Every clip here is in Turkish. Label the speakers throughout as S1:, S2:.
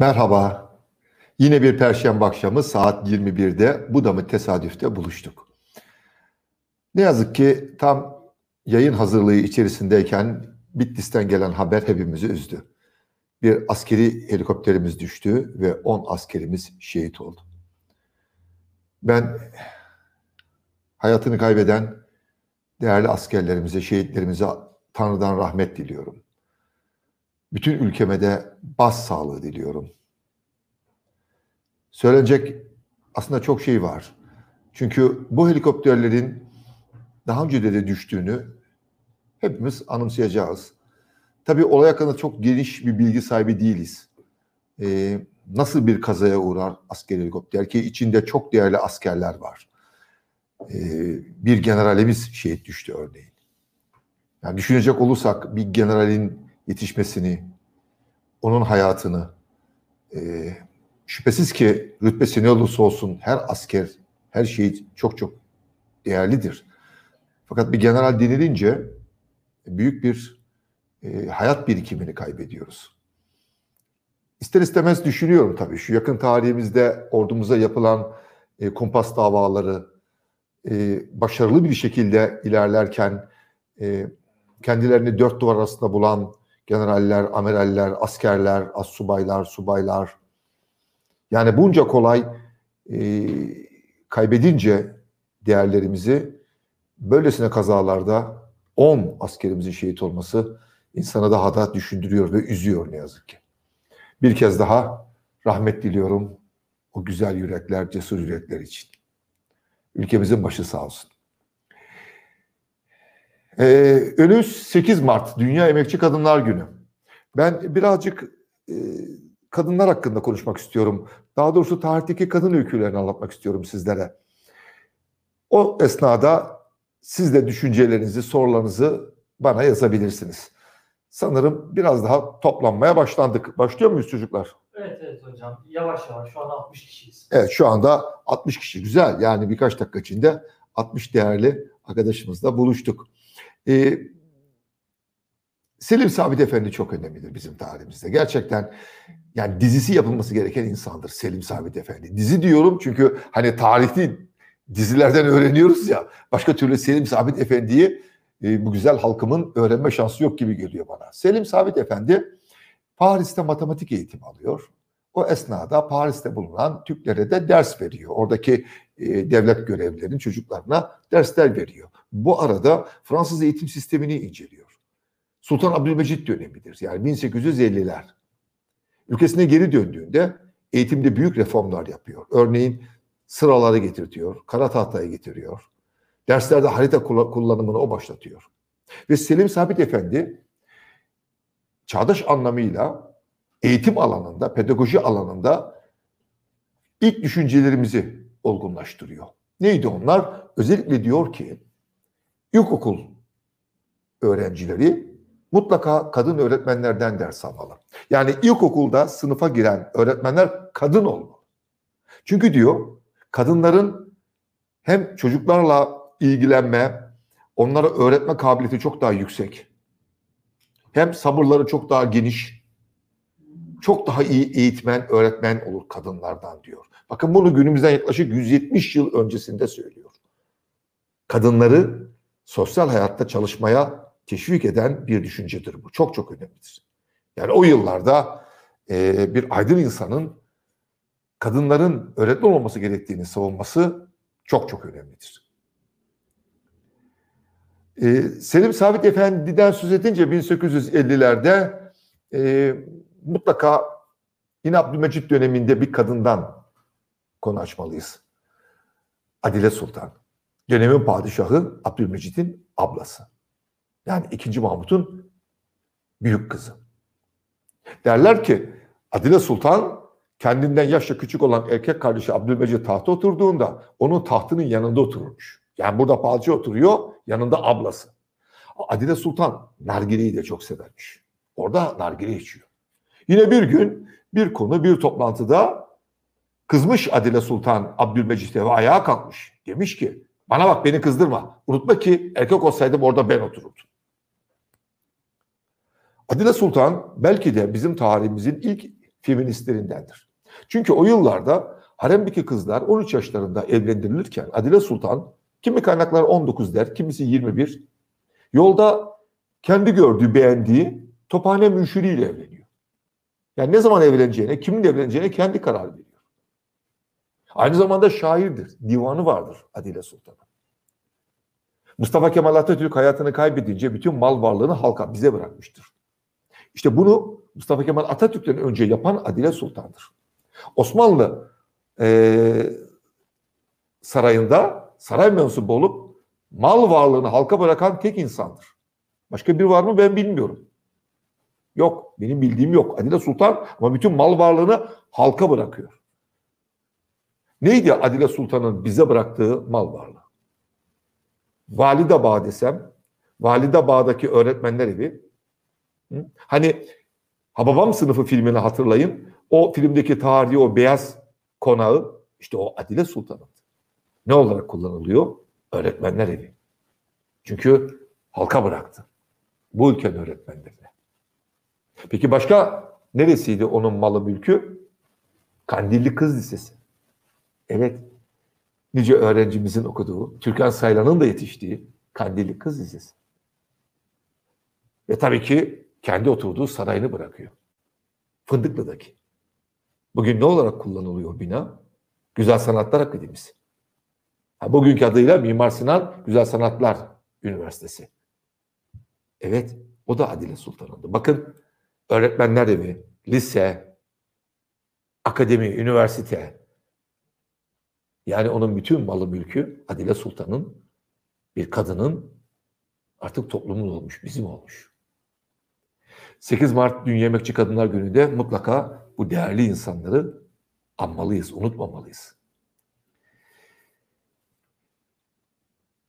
S1: Merhaba. Yine bir perşembe akşamı saat 21'de bu da mı tesadüfte buluştuk. Ne yazık ki tam yayın hazırlığı içerisindeyken Bitlis'ten gelen haber hepimizi üzdü. Bir askeri helikopterimiz düştü ve 10 askerimiz şehit oldu. Ben hayatını kaybeden değerli askerlerimize, şehitlerimize Tanrı'dan rahmet diliyorum. Bütün ülkeme de bas sağlığı diliyorum. Söylenecek aslında çok şey var. Çünkü bu helikopterlerin daha önce de, düştüğünü hepimiz anımsayacağız. Tabii olay hakkında çok geniş bir bilgi sahibi değiliz. Ee, nasıl bir kazaya uğrar asker helikopter ki içinde çok değerli askerler var. Ee, bir generalimiz şehit düştü örneğin. Yani düşünecek olursak bir generalin yetişmesini, onun hayatını, e, şüphesiz ki rütbesi ne olursa olsun her asker, her şey çok çok değerlidir. Fakat bir general denilince büyük bir e, hayat birikimini kaybediyoruz. İster istemez düşünüyorum tabii şu yakın tarihimizde ordumuza yapılan e, kumpas davaları e, başarılı bir şekilde ilerlerken e, kendilerini dört duvar arasında bulan generaller, amiraller, askerler, assubaylar, subaylar. Yani bunca kolay e, kaybedince değerlerimizi böylesine kazalarda 10 askerimizin şehit olması insanı daha da düşündürüyor ve üzüyor ne yazık ki. Bir kez daha rahmet diliyorum o güzel yürekler, cesur yürekler için. Ülkemizin başı sağ olsun. Ee, önümüz 8 Mart Dünya Emekçi Kadınlar Günü. Ben birazcık e, kadınlar hakkında konuşmak istiyorum. Daha doğrusu tarihteki kadın öykülerini anlatmak istiyorum sizlere. O esnada siz de düşüncelerinizi, sorularınızı bana yazabilirsiniz. Sanırım biraz daha toplanmaya başlandık. Başlıyor muyuz çocuklar?
S2: Evet evet hocam. Yavaş yavaş. Şu an 60 kişiyiz.
S1: Evet şu anda 60 kişi. Güzel. Yani birkaç dakika içinde 60 değerli arkadaşımızla buluştuk. Ee, Selim Sabit Efendi çok önemlidir bizim tarihimizde. Gerçekten yani dizisi yapılması gereken insandır Selim Sabit Efendi. Dizi diyorum çünkü hani tarihli dizilerden öğreniyoruz ya. Başka türlü Selim Sabit Efendi'yi e, bu güzel halkımın öğrenme şansı yok gibi geliyor bana. Selim Sabit Efendi Paris'te matematik eğitimi alıyor. O esnada Paris'te bulunan Türklere de ders veriyor. Oradaki e, devlet görevlilerin çocuklarına dersler veriyor. Bu arada Fransız eğitim sistemini inceliyor. Sultan Abdülmecit dönemidir. Yani 1850'ler. Ülkesine geri döndüğünde eğitimde büyük reformlar yapıyor. Örneğin sıraları getirtiyor, kara tahtayı getiriyor. Derslerde harita kullanımını o başlatıyor. Ve Selim Sabit Efendi çağdaş anlamıyla eğitim alanında, pedagoji alanında ilk düşüncelerimizi olgunlaştırıyor. Neydi onlar? Özellikle diyor ki ilkokul öğrencileri mutlaka kadın öğretmenlerden ders almalı. Yani ilkokulda sınıfa giren öğretmenler kadın olmalı. Çünkü diyor kadınların hem çocuklarla ilgilenme, onlara öğretme kabiliyeti çok daha yüksek. Hem sabırları çok daha geniş. Çok daha iyi eğitmen, öğretmen olur kadınlardan diyor. Bakın bunu günümüzden yaklaşık 170 yıl öncesinde söylüyor. Kadınları sosyal hayatta çalışmaya teşvik eden bir düşüncedir bu. Çok çok önemlidir. Yani o yıllarda e, bir aydın insanın kadınların öğretmen olması gerektiğini savunması çok çok önemlidir. E, Selim Sabit Efendi'den söz edince 1850'lerde e, mutlaka yine Abdülmecit döneminde bir kadından konu açmalıyız. Adile Sultan. Dönemin padişahı Abdülmecit'in ablası. Yani 2. Mahmut'un büyük kızı. Derler ki Adile Sultan kendinden yaşça küçük olan erkek kardeşi Abdülmecit tahta oturduğunda onun tahtının yanında oturmuş. Yani burada padişah oturuyor, yanında ablası. Adile Sultan nargileyi de çok severmiş. Orada nargile içiyor. Yine bir gün bir konu bir toplantıda kızmış Adile Sultan Abdülmecit'e ve ayağa kalkmış. Demiş ki bana bak beni kızdırma. Unutma ki erkek olsaydım orada ben otururdum. Adile Sultan belki de bizim tarihimizin ilk feministlerindendir. Çünkü o yıllarda haremdeki kızlar 13 yaşlarında evlendirilirken Adile Sultan kimi kaynaklar 19 der, kimisi 21. Yolda kendi gördüğü, beğendiği Tophane münşiriyle evleniyor. Yani ne zaman evleneceğine, kimin evleneceğine kendi karar veriyor. Aynı zamanda şairdir. Divanı vardır Adile Sultan'ın. Mustafa Kemal Atatürk hayatını kaybedince bütün mal varlığını halka bize bırakmıştır. İşte bunu Mustafa Kemal Atatürk'ten önce yapan Adile Sultan'dır. Osmanlı e, sarayında saray mensubu olup mal varlığını halka bırakan tek insandır. Başka bir var mı ben bilmiyorum. Yok. Benim bildiğim yok. Adile Sultan ama bütün mal varlığını halka bırakıyor. Neydi Adile Sultan'ın bize bıraktığı mal varlığı? Valide Bağ desem, Valide Bağ'daki öğretmenler evi. Hani Hababam sınıfı filmini hatırlayın. O filmdeki tarihi o beyaz konağı işte o Adile Sultan'ın. Ne olarak kullanılıyor? Öğretmenler evi. Çünkü halka bıraktı. Bu ülkenin öğretmenlerine. Peki başka neresiydi onun malı mülkü? Kandilli Kız Lisesi. Evet. Nice öğrencimizin okuduğu, Türkan Saylan'ın da yetiştiği Kandilli Kız Lisesi. Ve tabii ki kendi oturduğu sarayını bırakıyor. Fındıklı'daki. Bugün ne olarak kullanılıyor bina? Güzel Sanatlar Akademisi. Ha, bugünkü adıyla Mimar Sinan Güzel Sanatlar Üniversitesi. Evet, o da Adile Sultan'ındı. Bakın öğretmenler evi, lise, akademi, üniversite. Yani onun bütün malı mülkü Adile Sultan'ın bir kadının artık toplumun olmuş, bizim olmuş. 8 Mart Dünya Emekçi Kadınlar Günü'nde mutlaka bu değerli insanları anmalıyız, unutmamalıyız.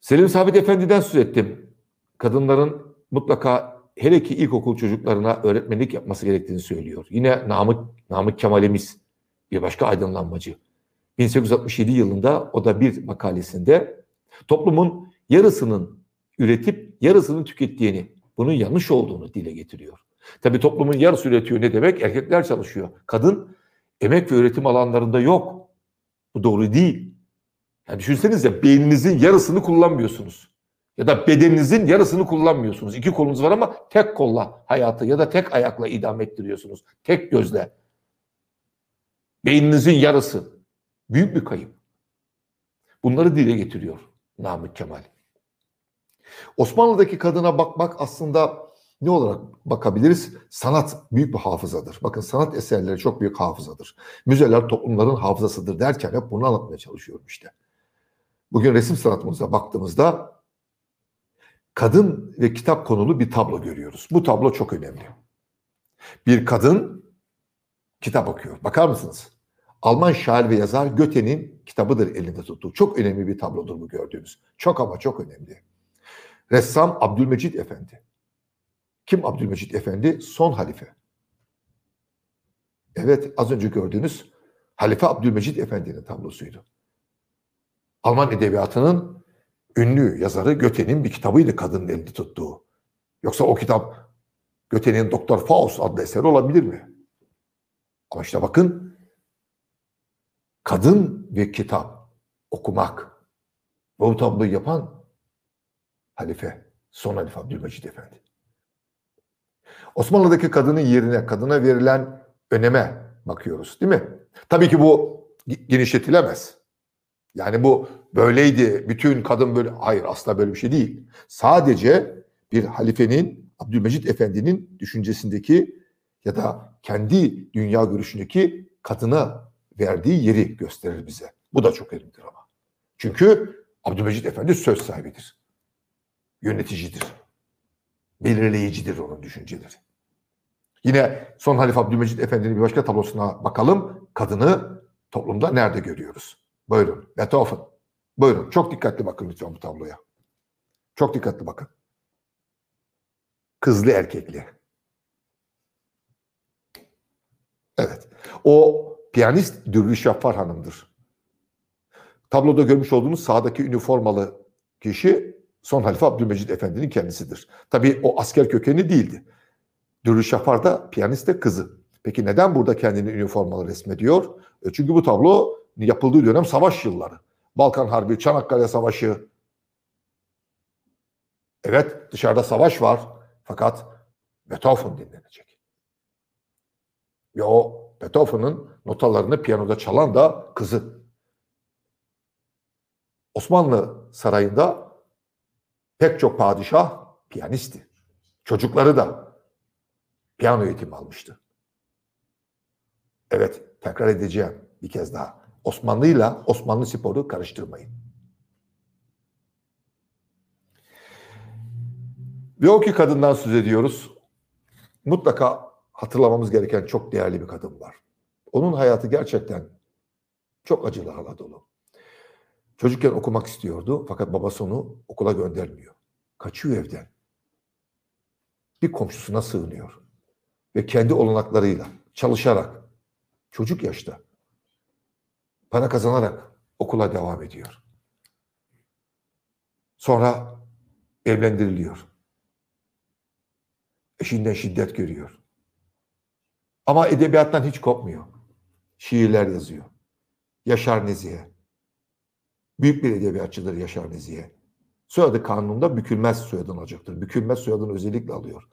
S1: Selim Sabit Efendi'den söz ettim. Kadınların mutlaka hele ki ilkokul çocuklarına öğretmenlik yapması gerektiğini söylüyor. Yine Namık, Namık Kemal'imiz bir başka aydınlanmacı. 1867 yılında o da bir makalesinde toplumun yarısının üretip yarısının tükettiğini, bunun yanlış olduğunu dile getiriyor. Tabi toplumun yarısı üretiyor ne demek? Erkekler çalışıyor. Kadın emek ve üretim alanlarında yok. Bu doğru değil. Yani düşünsenize beyninizin yarısını kullanmıyorsunuz. Ya da bedeninizin yarısını kullanmıyorsunuz. İki kolunuz var ama tek kolla hayatı ya da tek ayakla idam ettiriyorsunuz. Tek gözle. Beyninizin yarısı. Büyük bir kayıp. Bunları dile getiriyor Namık Kemal. Osmanlı'daki kadına bakmak aslında ne olarak bakabiliriz? Sanat büyük bir hafızadır. Bakın sanat eserleri çok büyük hafızadır. Müzeler toplumların hafızasıdır derken hep bunu anlatmaya çalışıyorum işte. Bugün resim sanatımıza baktığımızda kadın ve kitap konulu bir tablo görüyoruz. Bu tablo çok önemli. Bir kadın kitap okuyor. Bakar mısınız? Alman şair ve yazar Göte'nin kitabıdır elinde tuttuğu. Çok önemli bir tablodur bu gördüğünüz. Çok ama çok önemli. Ressam Abdülmecit Efendi. Kim Abdülmecit Efendi? Son halife. Evet az önce gördüğünüz Halife Abdülmecit Efendi'nin tablosuydu. Alman edebiyatının ünlü yazarı Göte'nin bir kitabıydı kadının elinde tuttuğu. Yoksa o kitap Göte'nin Doktor Faust adlı eseri olabilir mi? Ama işte bakın kadın ve kitap okumak bu tabloyu yapan halife, son halife Abdülmecit Efendi. Osmanlı'daki kadının yerine, kadına verilen öneme bakıyoruz değil mi? Tabii ki bu genişletilemez. Yani bu böyleydi, bütün kadın böyle, hayır asla böyle bir şey değil. Sadece bir halifenin, Abdülmecit Efendi'nin düşüncesindeki ya da kendi dünya görüşündeki kadına verdiği yeri gösterir bize. Bu da çok önemlidir ama. Çünkü Abdülmecit Efendi söz sahibidir. Yöneticidir. Belirleyicidir onun düşünceleri. Yine son Halife Abdülmecit Efendi'nin bir başka tablosuna bakalım. Kadını toplumda nerede görüyoruz? Buyurun. Beethoven. Buyurun. Çok dikkatli bakın lütfen bu tabloya. Çok dikkatli bakın. Kızlı erkekli. Evet. O piyanist Dürrü Şaffar Hanım'dır. Tabloda görmüş olduğunuz sağdaki üniformalı kişi son halife Abdülmecit Efendi'nin kendisidir. Tabii o asker kökeni değildi. Dürrü Şafar da piyanist de kızı. Peki neden burada kendini üniformalı resmediyor? E çünkü bu tablo yapıldığı dönem savaş yılları. Balkan Harbi, Çanakkale Savaşı. Evet dışarıda savaş var fakat Beethoven dinlenecek. Ve o Beethoven'ın notalarını piyanoda çalan da kızı. Osmanlı sarayında pek çok padişah piyanisti. Çocukları da piyano eğitimi almıştı. Evet, tekrar edeceğim bir kez daha. Osmanlı'yla Osmanlı sporu karıştırmayın. Ve o ki kadından söz ediyoruz. Mutlaka hatırlamamız gereken çok değerli bir kadın var. Onun hayatı gerçekten çok acılarla dolu. Çocukken okumak istiyordu fakat babası onu okula göndermiyor. Kaçıyor evden. Bir komşusuna sığınıyor. Ve kendi olanaklarıyla, çalışarak, çocuk yaşta para kazanarak okula devam ediyor. Sonra evlendiriliyor. Eşinden şiddet görüyor. Ama edebiyattan hiç kopmuyor. Şiirler yazıyor. Yaşar Nezihe. Büyük bir edebiyatçıdır Yaşar Nezihe. Soyadı kanununda bükülmez soyadını alacaktır. Bükülmez soyadını özellikle alıyor.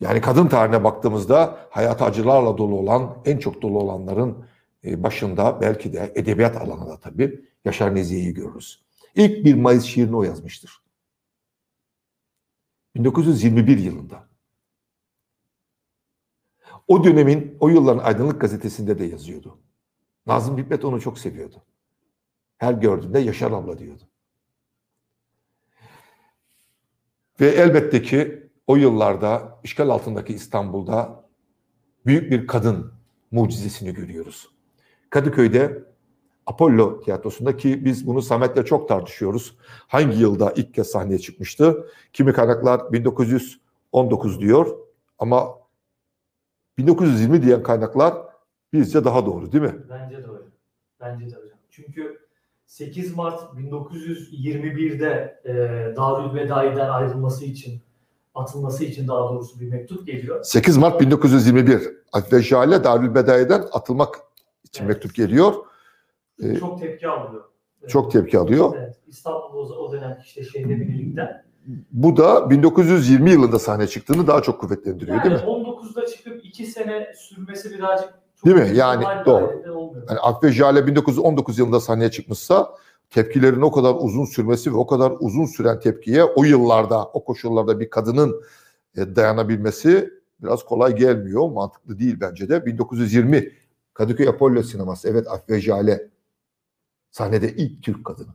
S1: Yani kadın tarihine baktığımızda hayatı acılarla dolu olan, en çok dolu olanların e, başında belki de edebiyat alanında tabii Yaşar Nezihe'yi görürüz. İlk bir Mayıs şiirini o yazmıştır. 1921 yılında. O dönemin, o yılların Aydınlık Gazetesi'nde de yazıyordu. Nazım Hikmet onu çok seviyordu. Her gördüğünde Yaşar abla diyordu. Ve elbette ki o yıllarda işgal altındaki İstanbul'da büyük bir kadın mucizesini görüyoruz. Kadıköy'de Apollo tiyatrosunda ki biz bunu Samet'le çok tartışıyoruz. Hangi yılda ilk kez sahneye çıkmıştı? Kimi kaynaklar 1919 diyor ama 1920 diyen kaynaklar bizce daha doğru değil mi?
S2: Bence de öyle. Bence de hocam. Çünkü 8 Mart 1921'de e, Darülbedai'den ayrılması için atılması için daha doğrusu bir mektup geliyor.
S1: 8 Mart 1921 Afife Jale Darülbedai'den atılmak için
S2: Evet.
S1: mektup geliyor. Ee,
S2: Çok tepki alıyor.
S1: Çok tepki alıyor.
S2: Evet. İstanbul o, dönem işte şeyde birlikte.
S1: Bu da 1920 yılında sahne çıktığını daha çok kuvvetlendiriyor
S2: Yani
S1: değil mi?
S2: 19'da çıkıp 2 sene sürmesi birazcık
S1: Değil mi? Yani doğru. Yani Afife Jale 1919 yılında sahneye çıkmışsa tepkilerin o kadar uzun sürmesi ve o kadar uzun süren tepkiye o yıllarda, o koşullarda bir kadının e, dayanabilmesi biraz kolay gelmiyor. Mantıklı değil bence de. 1920 Kadıköy Apollo Sineması. Evet Afife Jale sahnede ilk Türk kadını.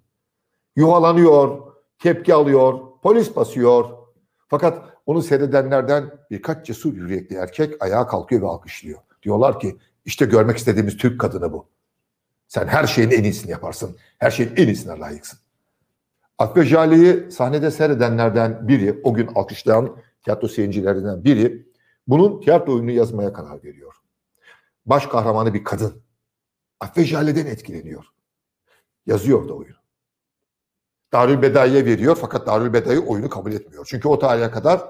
S1: Yuvalanıyor, tepki alıyor, polis basıyor. Fakat onu seyredenlerden birkaç cesur yürekli erkek ayağa kalkıyor ve alkışlıyor. Diyorlar ki işte görmek istediğimiz Türk kadını bu. Sen her şeyin en iyisini yaparsın. Her şeyin en iyisine layıksın. Afife Jale'yi sahnede seyredenlerden biri, o gün alkışlayan tiyatro seyircilerinden biri bunun tiyatro oyunu yazmaya karar veriyor. Baş kahramanı bir kadın. Afife Jale'den etkileniyor. Yazıyor da oyunu. Darülbedai'ye veriyor fakat Darülbedai oyunu kabul etmiyor. Çünkü o tarihe kadar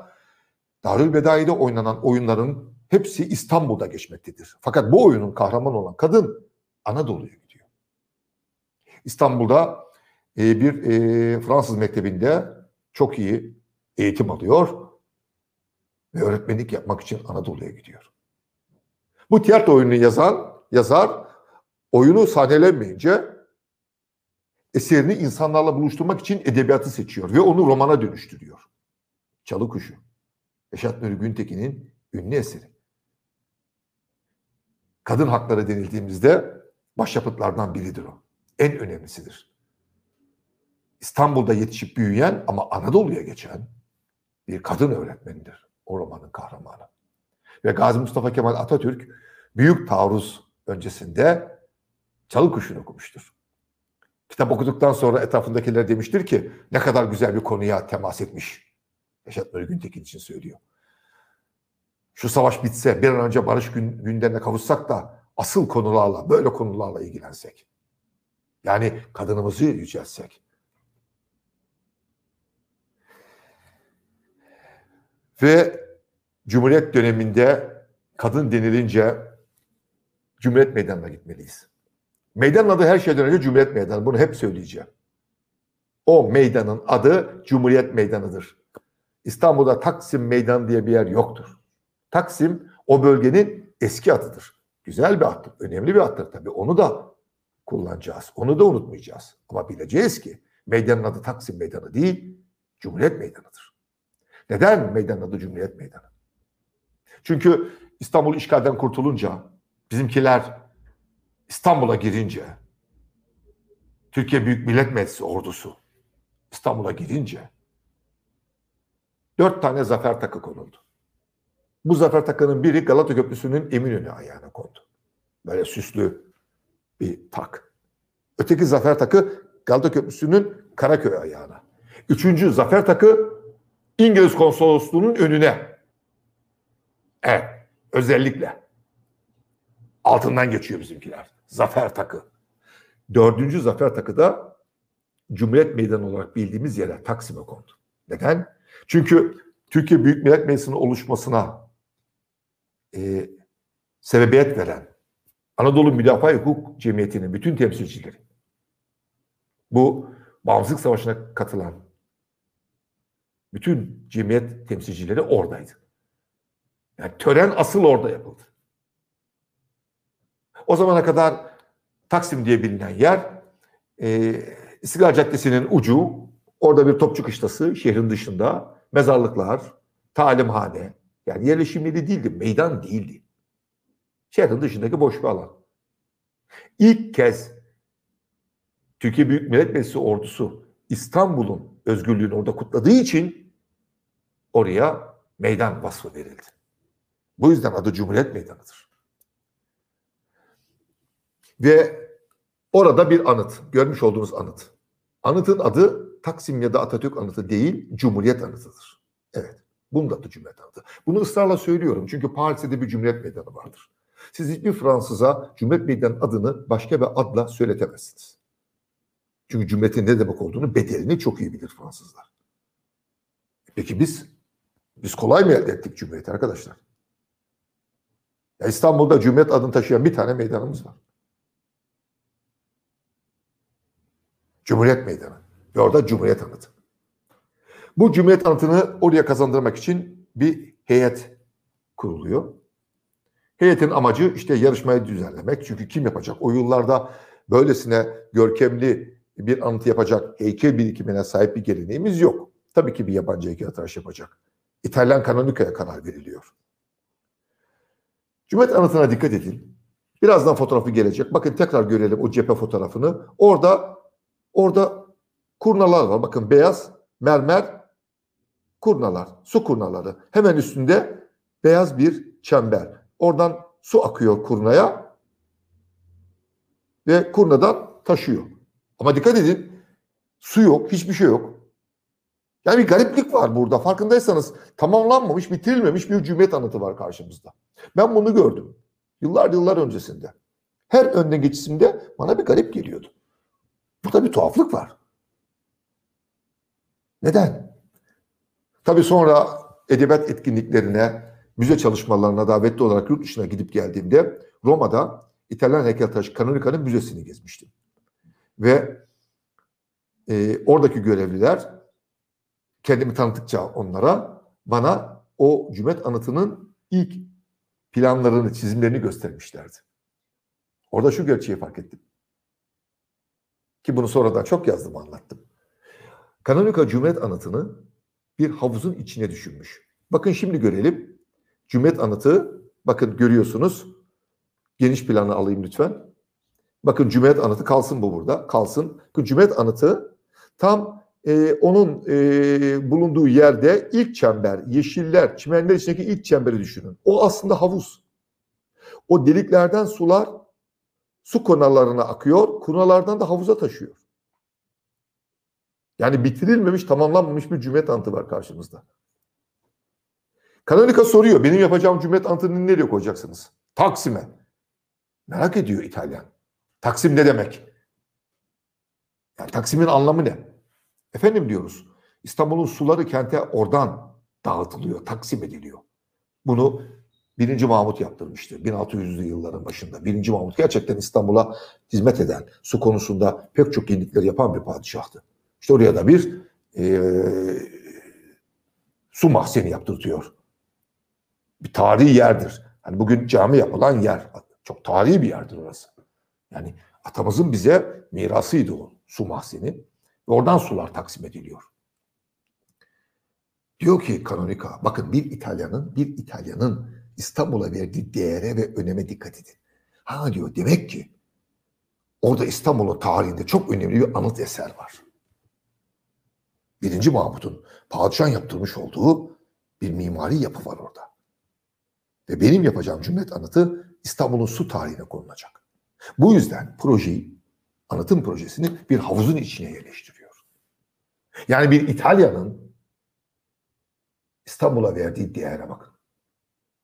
S1: Darülbedai'de oynanan oyunların hepsi İstanbul'da geçmektedir. Fakat bu oyunun kahramanı olan kadın Anadolu'ya gidiyor. İstanbul'da e, bir e, Fransız mektebinde çok iyi eğitim alıyor ve öğretmenlik yapmak için Anadolu'ya gidiyor. Bu tiyatro oyununu yazan yazar oyunu sahnelenmeyince eserini insanlarla buluşturmak için edebiyatı seçiyor ve onu romana dönüştürüyor. Çalı Kuşu. Reşat Nuri Güntekin'in ünlü eseri. Kadın hakları denildiğimizde başyapıtlardan biridir o. En önemlisidir. İstanbul'da yetişip büyüyen ama Anadolu'ya geçen bir kadın öğretmenidir o romanın kahramanı. Ve Gazi Mustafa Kemal Atatürk büyük taarruz öncesinde Çalı Kuşu'nu okumuştur. Kitap okuduktan sonra etrafındakiler demiştir ki ne kadar güzel bir konuya temas etmiş. Reşat Nuri Güntekin için söylüyor. Şu savaş bitse bir an önce barış gün, günlerine kavuşsak da asıl konularla, böyle konularla ilgilensek. Yani kadınımızı yüceltsek. Ve Cumhuriyet döneminde kadın denilince Cumhuriyet Meydanı'na gitmeliyiz. Meydanın adı her şeyden önce Cumhuriyet Meydanı. Bunu hep söyleyeceğim. O meydanın adı Cumhuriyet Meydanı'dır. İstanbul'da Taksim Meydanı diye bir yer yoktur. Taksim o bölgenin eski adıdır. Güzel bir attır, önemli bir attır tabii. Onu da kullanacağız. Onu da unutmayacağız. Ama bileceğiz ki meydanın adı Taksim Meydanı değil, Cumhuriyet Meydanı'dır. Neden meydanın adı Cumhuriyet Meydanı? Çünkü İstanbul işgalden kurtulunca bizimkiler İstanbul'a girince Türkiye Büyük Millet Meclisi ordusu İstanbul'a girince dört tane zafer takı konuldu. Bu zafer takının biri Galata Köprüsü'nün Eminönü ayağına kondu. Böyle süslü bir tak. Öteki zafer takı Galata Köprüsü'nün Karaköy ayağına. Üçüncü zafer takı İngiliz konsolosluğunun önüne. Evet, özellikle. Altından geçiyor bizimkiler. Zafer takı. Dördüncü zafer takı da Cumhuriyet Meydanı olarak bildiğimiz yere Taksim'e kondu. Neden? Çünkü Türkiye Büyük Millet Meclisi'nin oluşmasına e, sebebiyet veren Anadolu Müdafaa Hukuk Cemiyeti'nin bütün temsilcileri bu Bağımsızlık Savaşı'na katılan bütün cemiyet temsilcileri oradaydı. Yani tören asıl orada yapıldı. O zamana kadar Taksim diye bilinen yer e, İstiklal Caddesi'nin ucu, orada bir topçu kışlası şehrin dışında, mezarlıklar, talimhane, yani yerleşim yeri değildi, meydan değildi. Şehrin dışındaki boş bir alan. İlk kez Türkiye Büyük Millet Meclisi ordusu İstanbul'un özgürlüğünü orada kutladığı için oraya meydan vasfı verildi. Bu yüzden adı Cumhuriyet Meydanı'dır. Ve orada bir anıt, görmüş olduğunuz anıt. Anıtın adı Taksim ya da Atatürk anıtı değil, Cumhuriyet anıtıdır. Evet, bunun da adı Cumhuriyet. Bunu ısrarla söylüyorum çünkü Paris'te de bir Cumhuriyet Meydanı vardır. Siz hiçbir Fransız'a Cumhuriyet Meydanı adını başka bir adla söyletemezsiniz. Çünkü Cumhuriyet'in ne demek olduğunu, bedelini çok iyi bilir Fransızlar. Peki biz, biz kolay mı elde ettik Cumhuriyet arkadaşlar? Ya İstanbul'da Cumhuriyet adını taşıyan bir tane meydanımız var. Cumhuriyet Meydanı. Ve orada Cumhuriyet Anıtı. Bu Cumhuriyet Anıtı'nı oraya kazandırmak için bir heyet kuruluyor. Heyetin amacı işte yarışmayı düzenlemek. Çünkü kim yapacak? O yıllarda böylesine görkemli bir anıtı yapacak heykel birikimine sahip bir geleneğimiz yok. Tabii ki bir yabancı heykeltıraş yapacak. İtalyan Kanonika'ya karar veriliyor. Cumhuriyet Anıtı'na dikkat edin. Birazdan fotoğrafı gelecek. Bakın tekrar görelim o cephe fotoğrafını. Orada orada kurnalar var. Bakın beyaz mermer kurnalar, su kurnaları. Hemen üstünde beyaz bir çember. Oradan su akıyor kurnaya ve kurnadan taşıyor. Ama dikkat edin su yok, hiçbir şey yok. Yani bir gariplik var burada. Farkındaysanız tamamlanmamış, bitirilmemiş bir cumhuriyet anıtı var karşımızda. Ben bunu gördüm. Yıllar yıllar öncesinde. Her önden geçişimde bana bir garip geliyordu. Burada bir tuhaflık var. Neden? Tabii sonra edebiyat etkinliklerine, müze çalışmalarına davetli olarak yurt dışına gidip geldiğimde Roma'da İtalyan heykeltıraş Canonica'nın müzesini gezmiştim. Ve e, oradaki görevliler kendimi tanıttıkça onlara bana o Cumhuriyet Anıtı'nın ilk planlarını, çizimlerini göstermişlerdi. Orada şu gerçeği fark ettim. Ki bunu sonradan çok yazdım, anlattım. Kanonika Cumhuriyet Anıtı'nı bir havuzun içine düşünmüş. Bakın şimdi görelim. Cumhuriyet Anıtı, bakın görüyorsunuz. Geniş planı alayım lütfen. Bakın Cumhuriyet Anıtı kalsın bu burada. Kalsın. Bakın Cumhuriyet Anıtı tam e, onun e, bulunduğu yerde ilk çember, yeşiller, çimenler içindeki ilk çemberi düşünün. O aslında havuz. O deliklerden sular su konalarına akıyor, kunalardan da havuza taşıyor. Yani bitirilmemiş, tamamlanmamış bir cumhuriyet anıtı var karşımızda. Kanonika soruyor, benim yapacağım cumhuriyet anıtını nereye koyacaksınız? Taksim'e. Merak ediyor İtalyan. Taksim ne demek? Yani Taksim'in anlamı ne? Efendim diyoruz. İstanbul'un suları kente oradan dağıtılıyor, taksim ediliyor. Bunu birinci Mahmut yaptırmıştı 1600'lü yılların başında. Birinci Mahmut gerçekten İstanbul'a hizmet eden, su konusunda pek çok yenilikleri yapan bir padişahtı. İşte oraya da bir e, su mahzeni yaptırtıyor. Bir tarihi yerdir. Hani bugün cami yapılan yer. Çok tarihi bir yerdir orası. Yani atamızın bize mirasıydı o su mahzeni. Ve oradan sular taksim ediliyor. Diyor ki Kanonika, bakın bir İtalyanın, bir İtalyanın İstanbul'a verdiği değere ve öneme dikkat edin. Ha diyor, demek ki orada İstanbul'un tarihinde çok önemli bir anıt eser var. Birinci Mahmut'un padişah yaptırmış olduğu bir mimari yapı var orada. Ve benim yapacağım cümlet anıtı İstanbul'un su tarihine konulacak. Bu yüzden projeyi, anıtım projesini bir havuzun içine yerleştiriyor. Yani bir İtalya'nın İstanbul'a verdiği değere bakın.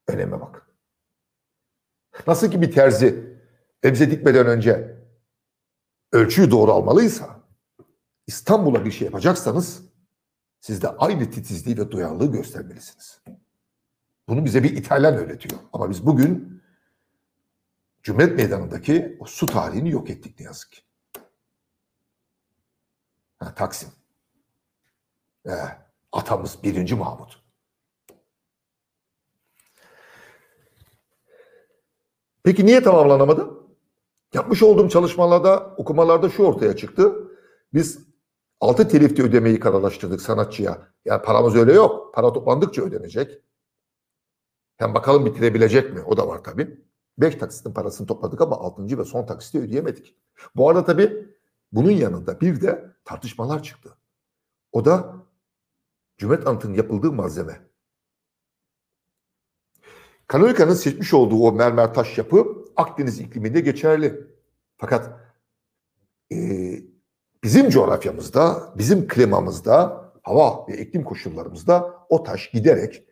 S1: Öneme bakın. Nasıl ki bir terzi elbise dikmeden önce ölçüyü doğru almalıysa İstanbul'a bir şey yapacaksanız siz de aynı titizliği ve duyarlılığı göstermelisiniz. Bunu bize bir İtalyan öğretiyor. Ama biz bugün Cumhuriyet Meydanı'ndaki o su tarihini yok ettik ne yazık ki. Ha, Taksim. Ee, atamız birinci Mahmut. Peki niye tamamlanamadı? Yapmış olduğum çalışmalarda, okumalarda şu ortaya çıktı. Biz altı telifte ödemeyi kararlaştırdık sanatçıya. Yani paramız öyle yok. Para toplandıkça ödenecek. Hem bakalım bitirebilecek mi? O da var tabii. Beş taksitin parasını topladık ama altıncı ve son taksiti ödeyemedik. Bu arada tabii bunun yanında bir de tartışmalar çıktı. O da Cumhuriyet Anıtı'nın yapıldığı malzeme. Kanonika'nın seçmiş olduğu o mermer taş yapı Akdeniz ikliminde geçerli. Fakat e, bizim coğrafyamızda, bizim klimamızda, hava ve iklim koşullarımızda o taş giderek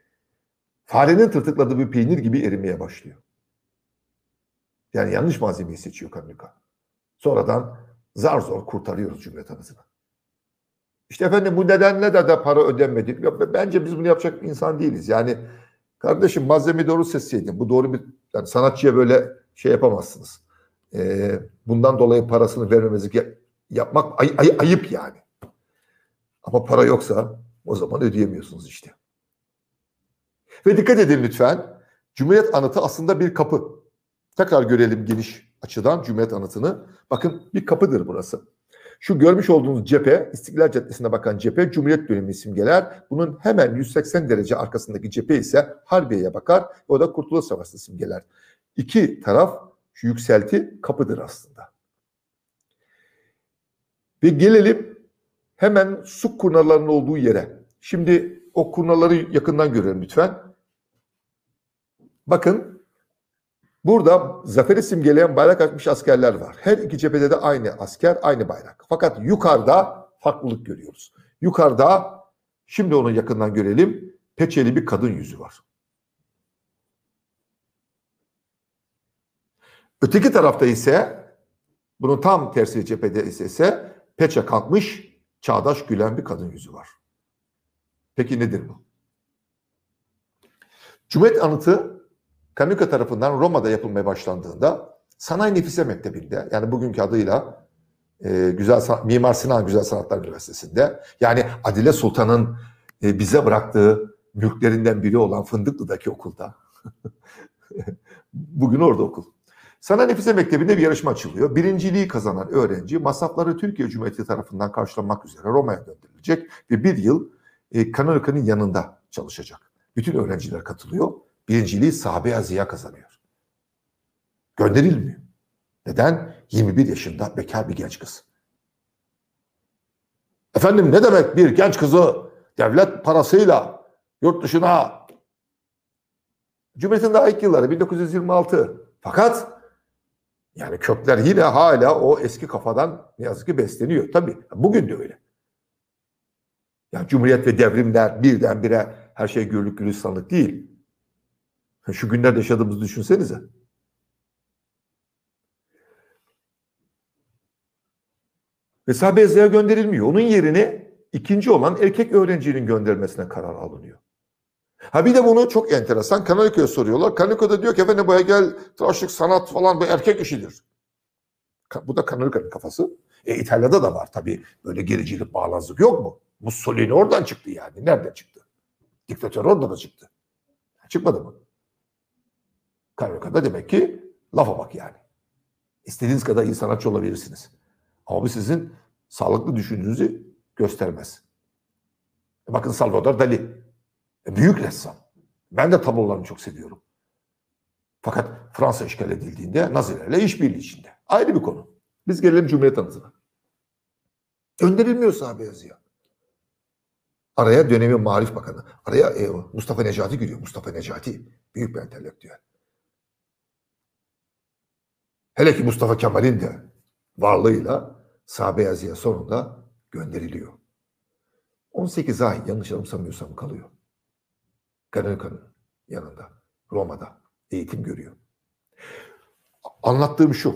S1: farenin tırtıkladığı bir peynir gibi erimeye başlıyor. Yani yanlış malzemeyi seçiyor Kanonika. Sonradan zar zor kurtarıyoruz Cumhuriyet Anıtı'nı. İşte efendim bu nedenle de, de para ödenmedi. Bence biz bunu yapacak insan değiliz. Yani kardeşim malzemeyi doğru seçseydin. Bu doğru bir yani sanatçıya böyle şey yapamazsınız. Ee, bundan dolayı parasını vermemezlik yapmak ay, ay, ayıp yani. Ama para yoksa o zaman ödeyemiyorsunuz işte. Ve dikkat edin lütfen. Cumhuriyet Anıtı aslında bir kapı. Tekrar görelim geniş açıdan Cumhuriyet Anıtı'nı. Bakın bir kapıdır burası. Şu görmüş olduğunuz cephe, İstiklal Caddesi'ne bakan cephe Cumhuriyet dönemi simgeler. Bunun hemen 180 derece arkasındaki cephe ise Harbiye'ye bakar. O da Kurtuluş Savaşı simgeler. İki taraf şu yükselti kapıdır aslında. Ve gelelim hemen su kurnalarının olduğu yere. Şimdi o kurnaları yakından görelim lütfen. Bakın Burada zaferi simgeleyen bayrak açmış askerler var. Her iki cephede de aynı asker, aynı bayrak. Fakat yukarıda farklılık görüyoruz. Yukarıda, şimdi onu yakından görelim, peçeli bir kadın yüzü var. Öteki tarafta ise, bunun tam tersi cephede ise, peçe kalkmış, çağdaş gülen bir kadın yüzü var. Peki nedir bu? Cumhuriyet anıtı Kanuka tarafından Roma'da yapılmaya başlandığında Sanayi Nefise Mektebi'nde yani bugünkü adıyla e, Güzel Mimar Sinan Güzel Sanatlar Üniversitesi'nde yani Adile Sultan'ın e, bize bıraktığı mülklerinden biri olan Fındıklı'daki okulda. Bugün orada okul. Sanayi Nefise Mektebi'nde bir yarışma açılıyor. Birinciliği kazanan öğrenci masrafları Türkiye Cumhuriyeti tarafından karşılanmak üzere Roma'ya gönderilecek ve bir yıl e, Kanonika'nın yanında çalışacak. Bütün öğrenciler katılıyor birinciliği sahabe Ziya kazanıyor. Gönderilmiyor. Neden? 21 yaşında bekar bir genç kız. Efendim ne demek bir genç kızı devlet parasıyla yurt dışına Cumhuriyet'in daha ilk yılları 1926. Fakat yani kökler yine hala o eski kafadan ne yazık ki besleniyor. Tabii bugün de öyle. Yani Cumhuriyet ve devrimler birdenbire her şey güllük gülistanlık değil. Şu günlerde yaşadığımızı düşünsenize. Ve Sabezya'ya gönderilmiyor. Onun yerine ikinci olan erkek öğrencinin göndermesine karar alınıyor. Ha bir de bunu çok enteresan Kanaliko'ya soruyorlar. Da diyor ki efendim bu gel tıraşlık sanat falan bu erkek işidir. Bu da Kanaliko'nun kafası. E, İtalya'da da var tabii böyle gericilik bağlazlık yok mu? Mussolini oradan çıktı yani. Nereden çıktı? Diktatör orada da çıktı. Çıkmadı mı? Kanaliko'da demek ki lafa bak yani. İstediğiniz kadar iyi sanatçı olabilirsiniz. Ama bu sizin sağlıklı düşündüğünüzü göstermez. Bakın Salvador Dali. E, büyük ressam. Ben de tablolarını çok seviyorum. Fakat Fransa işgal edildiğinde Nazilerle işbirliği içinde. Ayrı bir konu. Biz gelelim Cumhuriyet anıtına. Gönderilmiyor sahabe yazıyor. Araya dönemin Marif Bakanı. Araya e, Mustafa Necati giriyor. Mustafa Necati. Büyük bir entelektüel. Hele ki Mustafa Kemal'in de varlığıyla sahabe yazıya sonunda gönderiliyor. 18 ay yanlış anımsamıyorsam kalıyor. Kanonika'nın yanında. Roma'da eğitim görüyor. Anlattığım şu.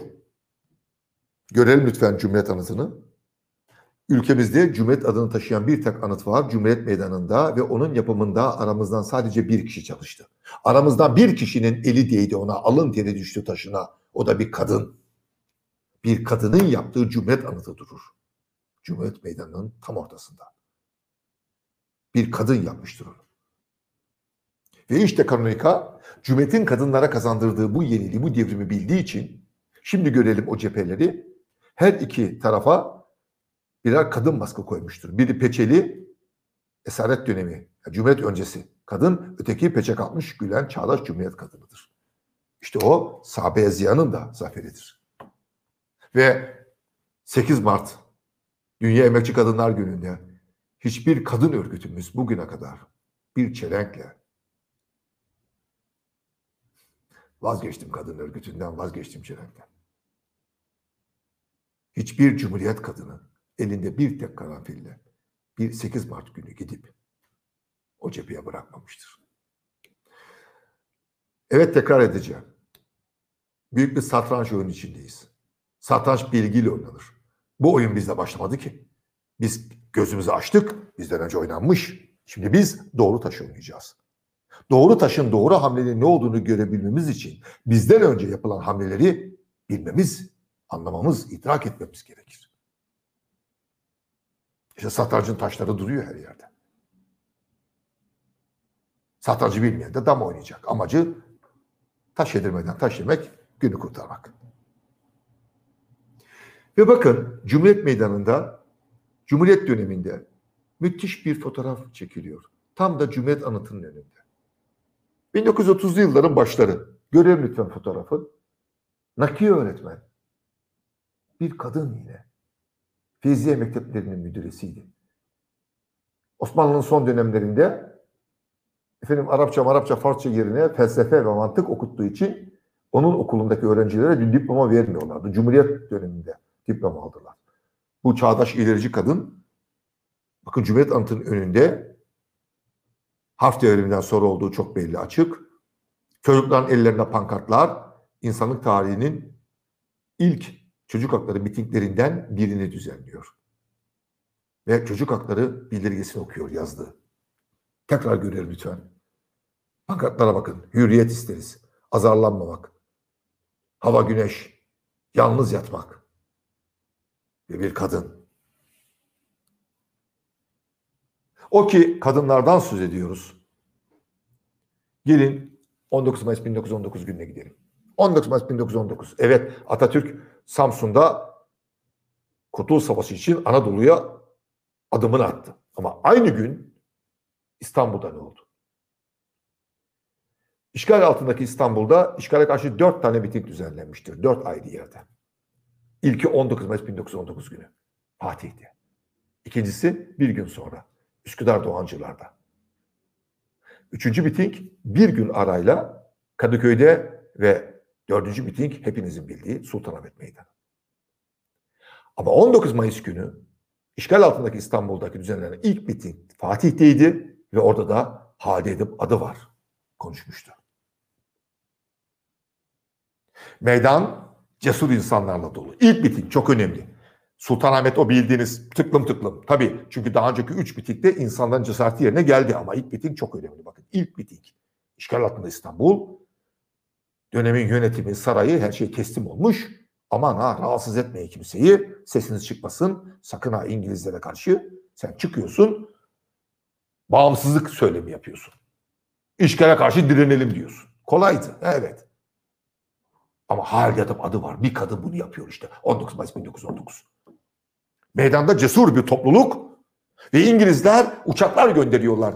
S1: Görelim lütfen Cumhuriyet anıtını. Ülkemizde Cumhuriyet adını taşıyan bir tek anıt var Cumhuriyet Meydanı'nda ve onun yapımında aramızdan sadece bir kişi çalıştı. Aramızdan bir kişinin eli değdi ona, alın teri düştü taşına. O da bir kadın. Bir kadının yaptığı Cumhuriyet anıtı durur. Cumhuriyet Meydanı'nın tam ortasında. Bir kadın yapmıştır onu. Ve işte Kanonika Cumhuriyet'in kadınlara kazandırdığı bu yeniliği, bu devrimi bildiği için şimdi görelim o cepheleri. Her iki tarafa birer kadın maske koymuştur. Biri peçeli, esaret dönemi, yani Cumhuriyet öncesi kadın, öteki peçe kalkmış gülen çağdaş Cumhuriyet kadınıdır. İşte o Sabe Ziya'nın da zaferidir. Ve 8 Mart Dünya Emekçi Kadınlar Günü'nde hiçbir kadın örgütümüz bugüne kadar bir çelenkle vazgeçtim kadın örgütünden, vazgeçtim çelenkten. Hiçbir cumhuriyet kadını elinde bir tek karanfille bir 8 Mart günü gidip o cepheye bırakmamıştır. Evet tekrar edeceğim. Büyük bir satranç oyunu içindeyiz. Satranç bilgiyle oynanır. Bu oyun bizde başlamadı ki. Biz gözümüzü açtık, bizden önce oynanmış. Şimdi biz doğru taşı oynayacağız. Doğru taşın doğru hamlenin ne olduğunu görebilmemiz için bizden önce yapılan hamleleri bilmemiz, anlamamız, idrak etmemiz gerekir. İşte satrancın taşları duruyor her yerde. Satrancı bilmeyen de dam oynayacak. Amacı taş yedirmeden taş yemek, günü kurtarmak. Ve bakın Cumhuriyet Meydanı'nda Cumhuriyet döneminde müthiş bir fotoğraf çekiliyor. Tam da Cumhuriyet Anıtı'nın önünde. 1930'lu yılların başları. Görelim lütfen fotoğrafı. Nakiye öğretmen. Bir kadın yine. Feyziye Mekteplerinin müdüresiydi. Osmanlı'nın son dönemlerinde efendim Arapça, Arapça, Farsça yerine felsefe ve mantık okuttuğu için onun okulundaki öğrencilere bir diploma vermiyorlardı. Cumhuriyet döneminde diploma aldılar. Bu çağdaş ilerici kadın bakın Cumhuriyet Anıtı'nın önünde harf devriminden sonra olduğu çok belli açık. Çocukların ellerinde pankartlar insanlık tarihinin ilk çocuk hakları mitinglerinden birini düzenliyor. Ve çocuk hakları bildirgesini okuyor yazdığı. Tekrar görelim lütfen. Pankartlara bakın. Hürriyet isteriz. Azarlanmamak. Hava güneş. Yalnız yatmak. Ve bir kadın. O ki kadınlardan söz ediyoruz. Gelin 19 Mayıs 1919 gününe gidelim. 19 Mayıs 1919. Evet Atatürk Samsun'da Kurtuluş Savaşı için Anadolu'ya adımını attı. Ama aynı gün İstanbul'da ne oldu? İşgal altındaki İstanbul'da işgale karşı dört tane miting düzenlenmiştir. Dört ayrı yerde. İlki 19 Mayıs 1919 günü. Fatih'te. İkincisi bir gün sonra. Üsküdar Doğancılar'da. Üçüncü miting bir gün arayla Kadıköy'de ve dördüncü miting hepinizin bildiği Sultanahmet Meydanı. Ama 19 Mayıs günü işgal altındaki İstanbul'daki düzenlenen ilk miting Fatih'teydi ve orada da Halide Edip adı var. Konuşmuştu. Meydan cesur insanlarla dolu. İlk miting çok önemli. Sultanahmet o bildiğiniz tıklım tıklım. Tabii çünkü daha önceki üç bitikte insanların cesareti yerine geldi ama ilk bitik çok önemli. Bakın ilk bitik. İşgal altında İstanbul. Dönemin yönetimi, sarayı her şey teslim olmuş. Aman ha rahatsız etmeyin kimseyi. Sesiniz çıkmasın. Sakın ha İngilizlere karşı. Sen çıkıyorsun. Bağımsızlık söylemi yapıyorsun. İşgale karşı direnelim diyorsun. Kolaydı. Evet. Ama hal yatıp adı var. Bir kadın bunu yapıyor işte. 19 Mayıs 1919. Meydanda cesur bir topluluk ve İngilizler uçaklar gönderiyorlar.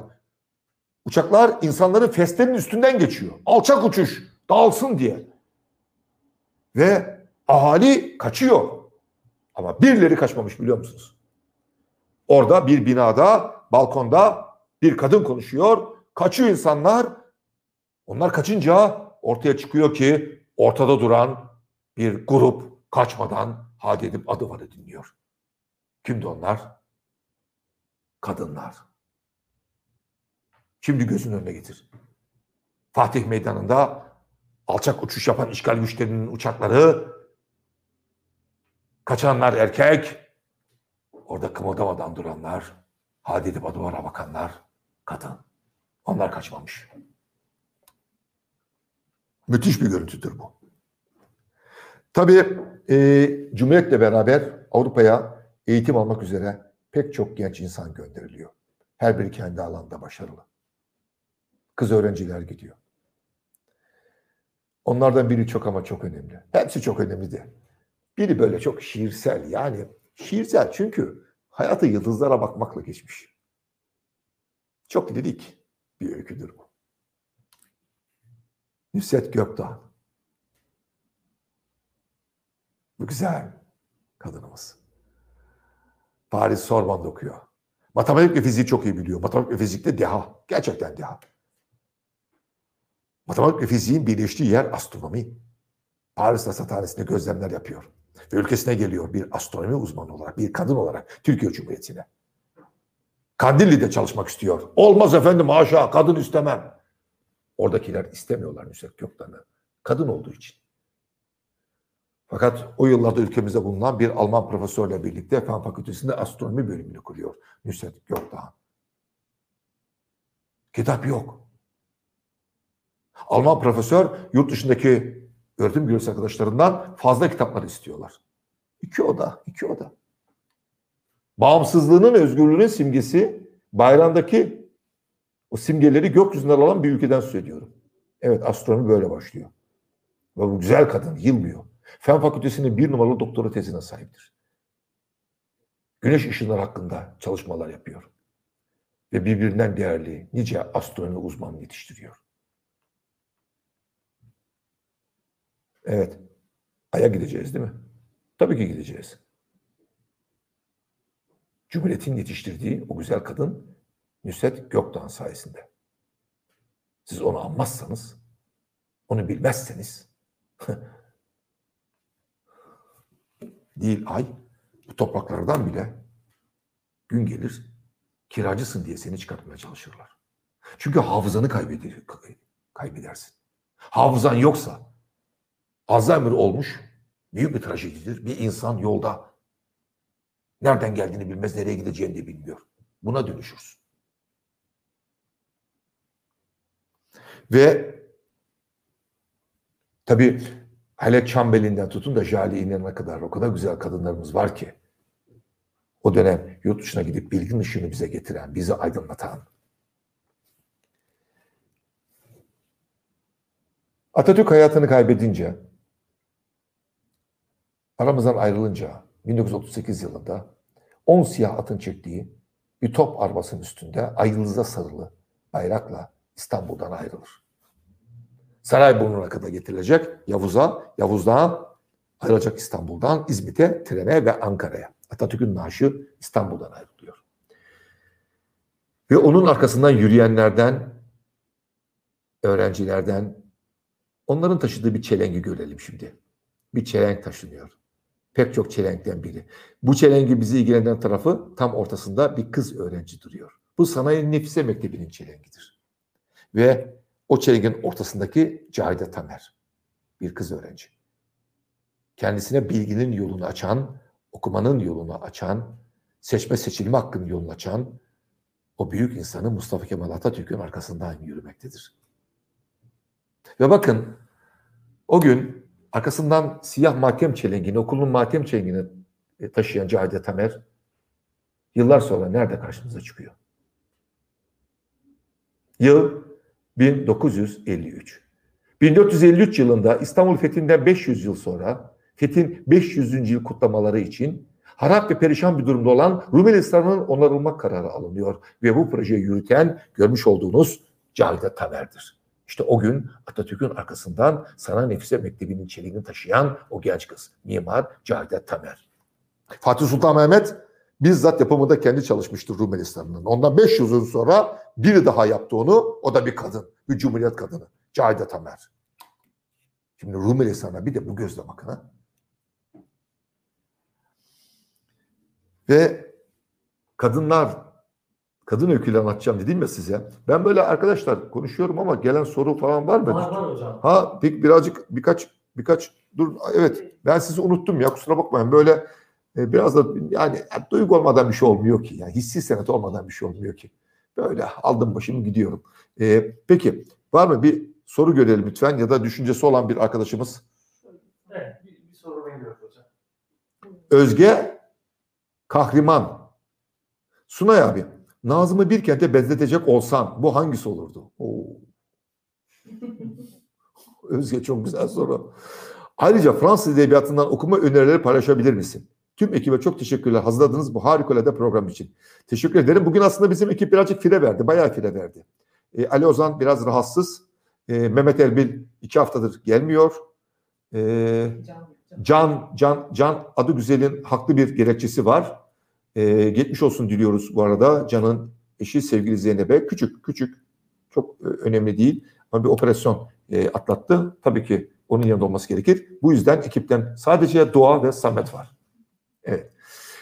S1: Uçaklar insanların feslerin üstünden geçiyor. Alçak uçuş dağılsın diye. Ve ahali kaçıyor. Ama birileri kaçmamış biliyor musunuz? Orada bir binada, balkonda bir kadın konuşuyor. Kaçıyor insanlar. Onlar kaçınca ortaya çıkıyor ki ortada duran bir grup kaçmadan hadi edip adı varı dinliyor. Kimdi onlar? Kadınlar. Şimdi gözün önüne getir. Fatih Meydanı'nda alçak uçuş yapan işgal güçlerinin uçakları, kaçanlar erkek, orada kımıldamadan duranlar, hadi edip aduvara bakanlar, kadın. Onlar kaçmamış. Müthiş bir görüntüdür bu. Tabii e, Cumhuriyet'le beraber Avrupa'ya eğitim almak üzere pek çok genç insan gönderiliyor. Her biri kendi alanda başarılı. Kız öğrenciler gidiyor. Onlardan biri çok ama çok önemli. Hepsi çok önemli de. Biri böyle çok şiirsel yani şiirsel çünkü hayatı yıldızlara bakmakla geçmiş. Çok lirik bir öyküdür bu. Nusret Gökdağ. Bu güzel kadınımız. Paris Sorbonne'da okuyor. Matematik ve fiziği çok iyi biliyor. Matematik ve fizikte deha. Gerçekten deha. Matematik ve fiziğin birleştiği yer astronomi. Paris Rasathanesi'nde gözlemler yapıyor. Ve ülkesine geliyor bir astronomi uzmanı olarak, bir kadın olarak Türkiye Cumhuriyeti'ne. Kandilli'de çalışmak istiyor. Olmaz efendim haşa kadın istemem. Oradakiler istemiyorlar Nusret Göktan'ı. Kadın olduğu için. Fakat o yıllarda ülkemizde bulunan bir Alman profesörle birlikte Fen Fakültesi'nde astronomi bölümünü kuruyor Nusret Gökdağ. Kitap yok. Alman profesör yurt dışındaki öğretim görevlisi arkadaşlarından fazla kitaplar istiyorlar. İki oda, iki oda. Bağımsızlığının, özgürlüğünün simgesi bayrandaki o simgeleri gökyüzünden alan bir ülkeden söz ediyorum. Evet astronomi böyle başlıyor. Ve bu güzel kadın yılmıyor. Fen Fakültesi'nin bir numaralı doktora tezine sahiptir. Güneş ışınları hakkında çalışmalar yapıyor. Ve birbirinden değerli nice astronomi uzmanı yetiştiriyor. Evet. Ay'a gideceğiz değil mi? Tabii ki gideceğiz. Cumhuriyet'in yetiştirdiği o güzel kadın Nusret Gökdoğan sayesinde. Siz onu anmazsanız, onu bilmezseniz değil ay, bu topraklardan bile gün gelir kiracısın diye seni çıkartmaya çalışırlar. Çünkü hafızanı kaybeder, kaybedersin. Hafızan yoksa Alzheimer olmuş büyük bir trajedidir. Bir insan yolda nereden geldiğini bilmez, nereye gideceğini de bilmiyor. Buna dönüşürsün. Ve tabii hele Çambeli'nden tutun da Jale İnan'a kadar o kadar güzel kadınlarımız var ki o dönem yurt dışına gidip bilgin ışığını bize getiren, bizi aydınlatan. Atatürk hayatını kaybedince aramızdan ayrılınca 1938 yılında 10 siyah atın çektiği bir top arabasının üstünde ay sarılı bayrakla İstanbul'dan ayrılır. Sarayburnu'na kadar getirilecek Yavuz'a, Yavuz'dan ayrılacak İstanbul'dan İzmit'e, trene ve Ankara'ya. Atatürk'ün naaşı İstanbul'dan ayrılıyor. Ve onun arkasından yürüyenlerden, öğrencilerden, onların taşıdığı bir çelengi görelim şimdi. Bir çelenk taşınıyor. Pek çok çelenkten biri. Bu çelengi bizi ilgilenen tarafı tam ortasında bir kız öğrenci duruyor. Bu Sanayi Nefise Mektebi'nin çelengidir. Ve o çelengin ortasındaki Cahide Tamer. Bir kız öğrenci. Kendisine bilginin yolunu açan okumanın yolunu açan, seçme seçilme hakkının yolunu açan o büyük insanı Mustafa Kemal Atatürk'ün arkasından yürümektedir. Ve bakın o gün arkasından siyah matem çelengini, okulun matem çelengini e, taşıyan Cahide Tamer yıllar sonra nerede karşımıza çıkıyor? Yıl 1953. 1453 yılında İstanbul Fethi'nden 500 yıl sonra Fethin 500. yıl kutlamaları için harap ve perişan bir durumda olan Rumeli Hisarı'nın onarılma kararı alınıyor. Ve bu projeyi yürüten görmüş olduğunuz Cahide Tamer'dir. İşte o gün Atatürk'ün arkasından Sana Nefise Mektebi'nin çeliğini taşıyan o genç kız, mimar Cahide Tamer. Fatih Sultan Mehmet bizzat yapımında kendi çalışmıştır Rumeli Hisarı'nın. Ondan 500 yıl sonra biri daha yaptı onu. O da bir kadın, bir cumhuriyet kadını. Cahide Tamer. Şimdi Rumeli Hisarı'na bir de bu gözle bakın ha. Ve kadınlar, kadın öyküleri anlatacağım dedim ya size. Ben böyle arkadaşlar konuşuyorum ama gelen soru falan var mı?
S2: Var var hocam.
S1: Ha pek birazcık birkaç birkaç dur evet ben sizi unuttum ya kusura bakmayın böyle e, biraz da yani duygu olmadan bir şey olmuyor ki yani hissi senet olmadan bir şey olmuyor ki. Böyle aldım başımı gidiyorum. E, peki var mı bir soru görelim lütfen ya da düşüncesi olan bir arkadaşımız.
S2: Evet, bir, bir soru geliyor hocam.
S1: Özge Kahriman. Sunay abi, Nazım'ı bir kente benzetecek olsan bu hangisi olurdu? Oo. Özge çok güzel soru. Ayrıca Fransız edebiyatından okuma önerileri paylaşabilir misin? Tüm ekibe çok teşekkürler hazırladığınız bu harikulade program için. Teşekkür ederim. Bugün aslında bizim ekip birazcık fire verdi. Bayağı fire verdi. E, Ali Ozan biraz rahatsız. E, Mehmet Erbil iki haftadır gelmiyor. E, Can, Can, Can adı güzelin haklı bir gerekçesi var. E, geçmiş olsun diliyoruz bu arada. Can'ın eşi sevgili Zeynep'e. Küçük, küçük. Çok e, önemli değil. Ama bir operasyon e, atlattı. Tabii ki onun yanında olması gerekir. Bu yüzden ekipten sadece Doğa ve Samet var. Evet.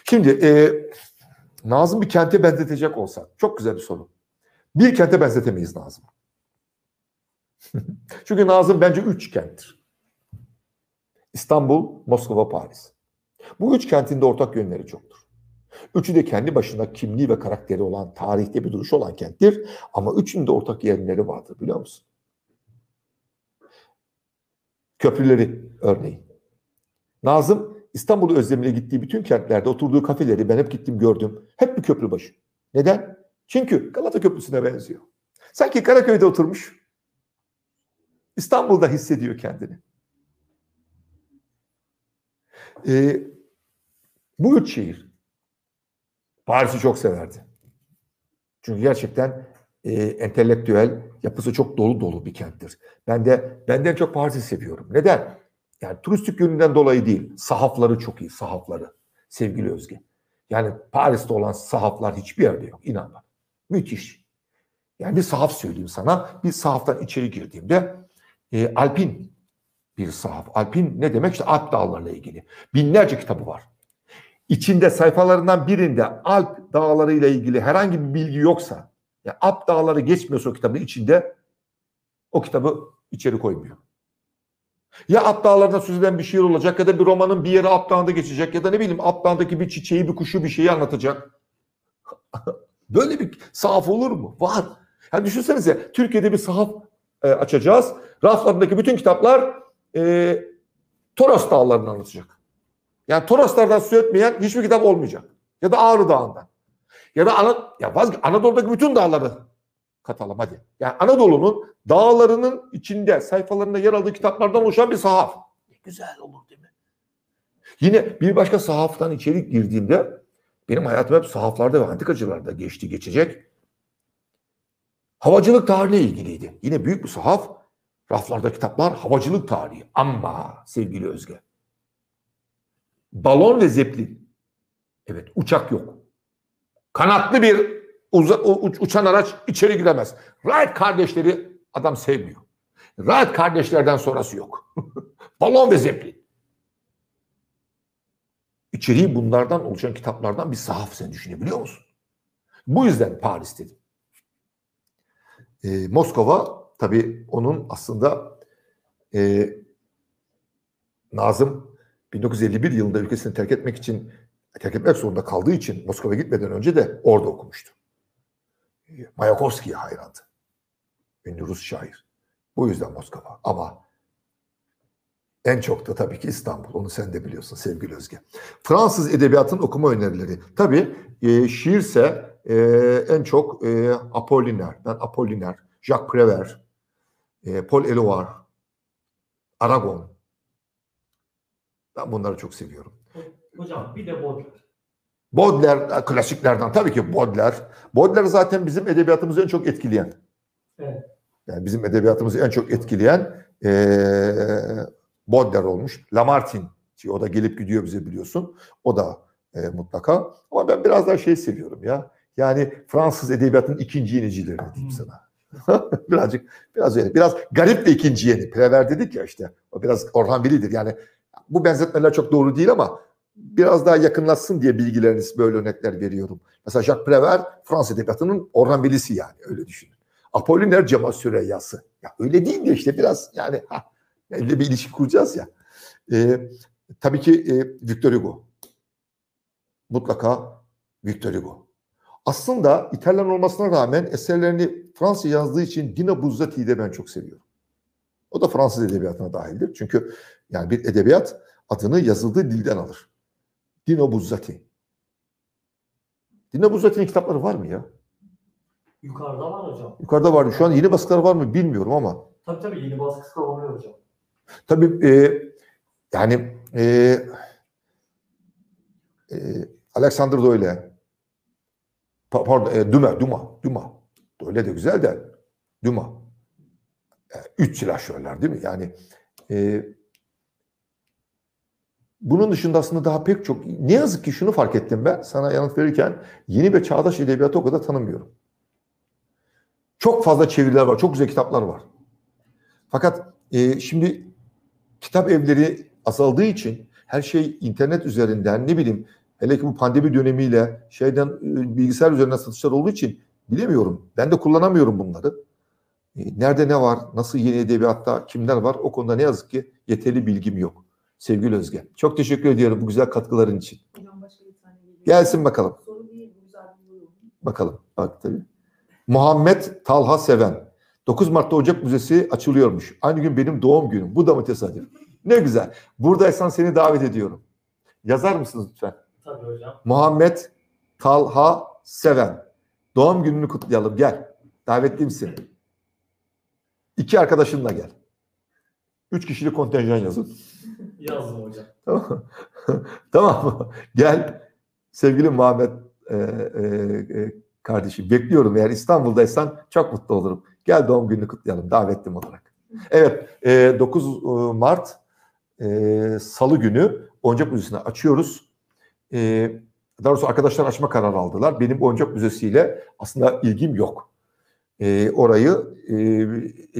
S1: Şimdi e, Nazım bir kente benzetecek olsa. Çok güzel bir soru. Bir kente benzetemeyiz Nazım. Çünkü Nazım bence üç kenttir. İstanbul, Moskova, Paris. Bu üç kentin de ortak yönleri çoktur. Üçü de kendi başına kimliği ve karakteri olan, tarihte bir duruşu olan kenttir. Ama üçünün de ortak yönleri vardır biliyor musun? Köprüleri örneğin. Nazım İstanbul'u özlemine gittiği bütün kentlerde oturduğu kafeleri ben hep gittim gördüm. Hep bir köprü başı. Neden? Çünkü Galata Köprüsü'ne benziyor. Sanki Karaköy'de oturmuş. İstanbul'da hissediyor kendini. Ee, bu üç şehir Paris'i çok severdi. Çünkü gerçekten e, entelektüel yapısı çok dolu dolu bir kenttir. Ben de benden çok Paris'i seviyorum. Neden? Yani turistik yönünden dolayı değil. Sahafları çok iyi, sahafları. Sevgili Özge. Yani Paris'te olan sahaflar hiçbir yerde yok. İnan bana. Müthiş. Yani bir sahaf söyleyeyim sana. Bir sahaftan içeri girdiğimde e, Alpin bir sahaf. Alpin ne demek? İşte Alp dağlarıyla ilgili. Binlerce kitabı var. İçinde sayfalarından birinde Alp dağlarıyla ilgili herhangi bir bilgi yoksa, yani Alp dağları geçmiyorsa o kitabın içinde o kitabı içeri koymuyor. Ya söz eden bir şiir olacak ya da bir romanın bir yeri Alp dağında geçecek ya da ne bileyim Alp dağındaki bir çiçeği, bir kuşu, bir şeyi anlatacak. Böyle bir sahaf olur mu? Var. Yani düşünsenize Türkiye'de bir sahaf e, açacağız. Raflarındaki bütün kitaplar e, Toros dağlarını anlatacak. Yani Toroslardan söz etmeyen hiçbir kitap olmayacak. Ya da Ağrı Dağı'ndan. Ya da Ana, ya vazge Anadolu'daki bütün dağları katalım hadi. Yani Anadolu'nun dağlarının içinde sayfalarında yer aldığı kitaplardan oluşan bir sahaf. Ne güzel olur değil mi? Yine bir başka sahaftan içeri girdiğimde benim hayatım hep sahaflarda ve antikacılarda geçti geçecek. Havacılık tarihiyle ilgiliydi. Yine büyük bir sahaf. Raflarda kitaplar havacılık tarihi. Ama sevgili Özge. Balon ve zeplin. Evet uçak yok. Kanatlı bir uza, uçan araç içeri giremez. Wright kardeşleri adam sevmiyor. Wright kardeşlerden sonrası yok. Balon ve zeplin. İçeriği bunlardan oluşan kitaplardan bir sahaf sen düşünebiliyor musun? Bu yüzden Paris dedim. Ee, Moskova tabii onun aslında e, Nazım 1951 yılında ülkesini terk etmek için terk etmek zorunda kaldığı için Moskova'ya gitmeden önce de orada okumuştu. Mayakovski'ye hayrandı. Ünlü Rus şair. Bu yüzden Moskova. Ama en çok da tabii ki İstanbul. Onu sen de biliyorsun sevgili Özge. Fransız edebiyatın okuma önerileri. Tabii e, şiirse e, en çok e, Apollinaire. Ben Apollinaire, Jacques Prévert, e, Paul Eluard, Aragon. Ben bunları çok seviyorum.
S2: Hocam bir de Baudelaire.
S1: Baudelaire klasiklerden tabii ki Baudelaire. Baudelaire zaten bizim edebiyatımızı en çok etkileyen.
S2: Evet.
S1: Yani bizim edebiyatımızı en çok etkileyen ee, Baudelaire olmuş. Lamartine ki o da gelip gidiyor bize biliyorsun. O da e, mutlaka. Ama ben biraz daha şey seviyorum ya. Yani Fransız edebiyatının ikinci yenicilerini diyeyim sana. Birazcık biraz öyle. Biraz garip de ikinci yeni. Prever dedik ya işte. O biraz Orhan Veli'dir. Yani bu benzetmeler çok doğru değil ama biraz daha yakınlaşsın diye bilgileriniz böyle örnekler veriyorum. Mesela Jacques Prévert Fransız edebiyatının Orhan Veli'si yani öyle düşünün. Apollinaire Cemal Süreyya'sı. Ya öyle değil de işte biraz yani ha, bir ilişki kuracağız ya. Ee, tabii ki e, Victor Hugo. Mutlaka Victor Hugo. Aslında İtalyan olmasına rağmen eserlerini Fransız yazdığı için Dino Buzzati'yi de ben çok seviyorum. O da Fransız edebiyatına dahildir. Çünkü yani bir edebiyat adını yazıldığı dilden alır. Dino Buzzati. Dino Buzzati'nin kitapları var mı ya?
S2: Yukarıda var hocam.
S1: Yukarıda vardı. Şu an yeni baskıları var mı bilmiyorum ama.
S2: Tabii tabii yeni baskısı da oluyor hocam.
S1: Tabii e, yani e, e, Alexander da öyle. Pa- pardon, e, Duma, Duma, Duma. Öyle de güzel de Duma. E, üç silahşörler değil mi? Yani e, bunun dışında aslında daha pek çok ne yazık ki şunu fark ettim ben sana yanıt verirken yeni ve çağdaş edebiyatı o kadar tanımıyorum. Çok fazla çeviriler var, çok güzel kitaplar var. Fakat e, şimdi kitap evleri azaldığı için her şey internet üzerinden ne bileyim hele ki bu pandemi dönemiyle şeyden e, bilgisayar üzerinden satışlar olduğu için bilemiyorum. Ben de kullanamıyorum bunları. E, Nerede ne var, nasıl yeni edebiyatta kimler var o konuda ne yazık ki yeterli bilgim yok. Sevgili Özge. Çok teşekkür ediyorum bu güzel katkıların için. Gelsin bakalım.
S3: Soru değil, bu güzel bir yorum.
S1: Bakalım. Bak tabii. Muhammed Talha Seven. 9 Mart'ta Ocak Müzesi açılıyormuş. Aynı gün benim doğum günüm. Bu da mı tesadüf? Ne güzel. Buradaysan seni davet ediyorum. Yazar mısınız lütfen?
S2: Tabii hocam.
S1: Muhammed Talha Seven. Doğum gününü kutlayalım. Gel. Davetliyim seni. İki arkadaşınla gel. Üç kişilik kontenjan yazın.
S2: Yazdım hocam.
S1: Tamam tamam? Gel sevgili Muhammed e, e, e, kardeşim. Bekliyorum eğer İstanbul'daysan çok mutlu olurum. Gel doğum gününü kutlayalım davetlim olarak. Evet e, 9 Mart e, Salı günü Oyuncak Müzesi'ni açıyoruz. E, daha doğrusu arkadaşlar açma kararı aldılar. Benim Oyuncak Müzesi'yle aslında ilgim yok. E, orayı e,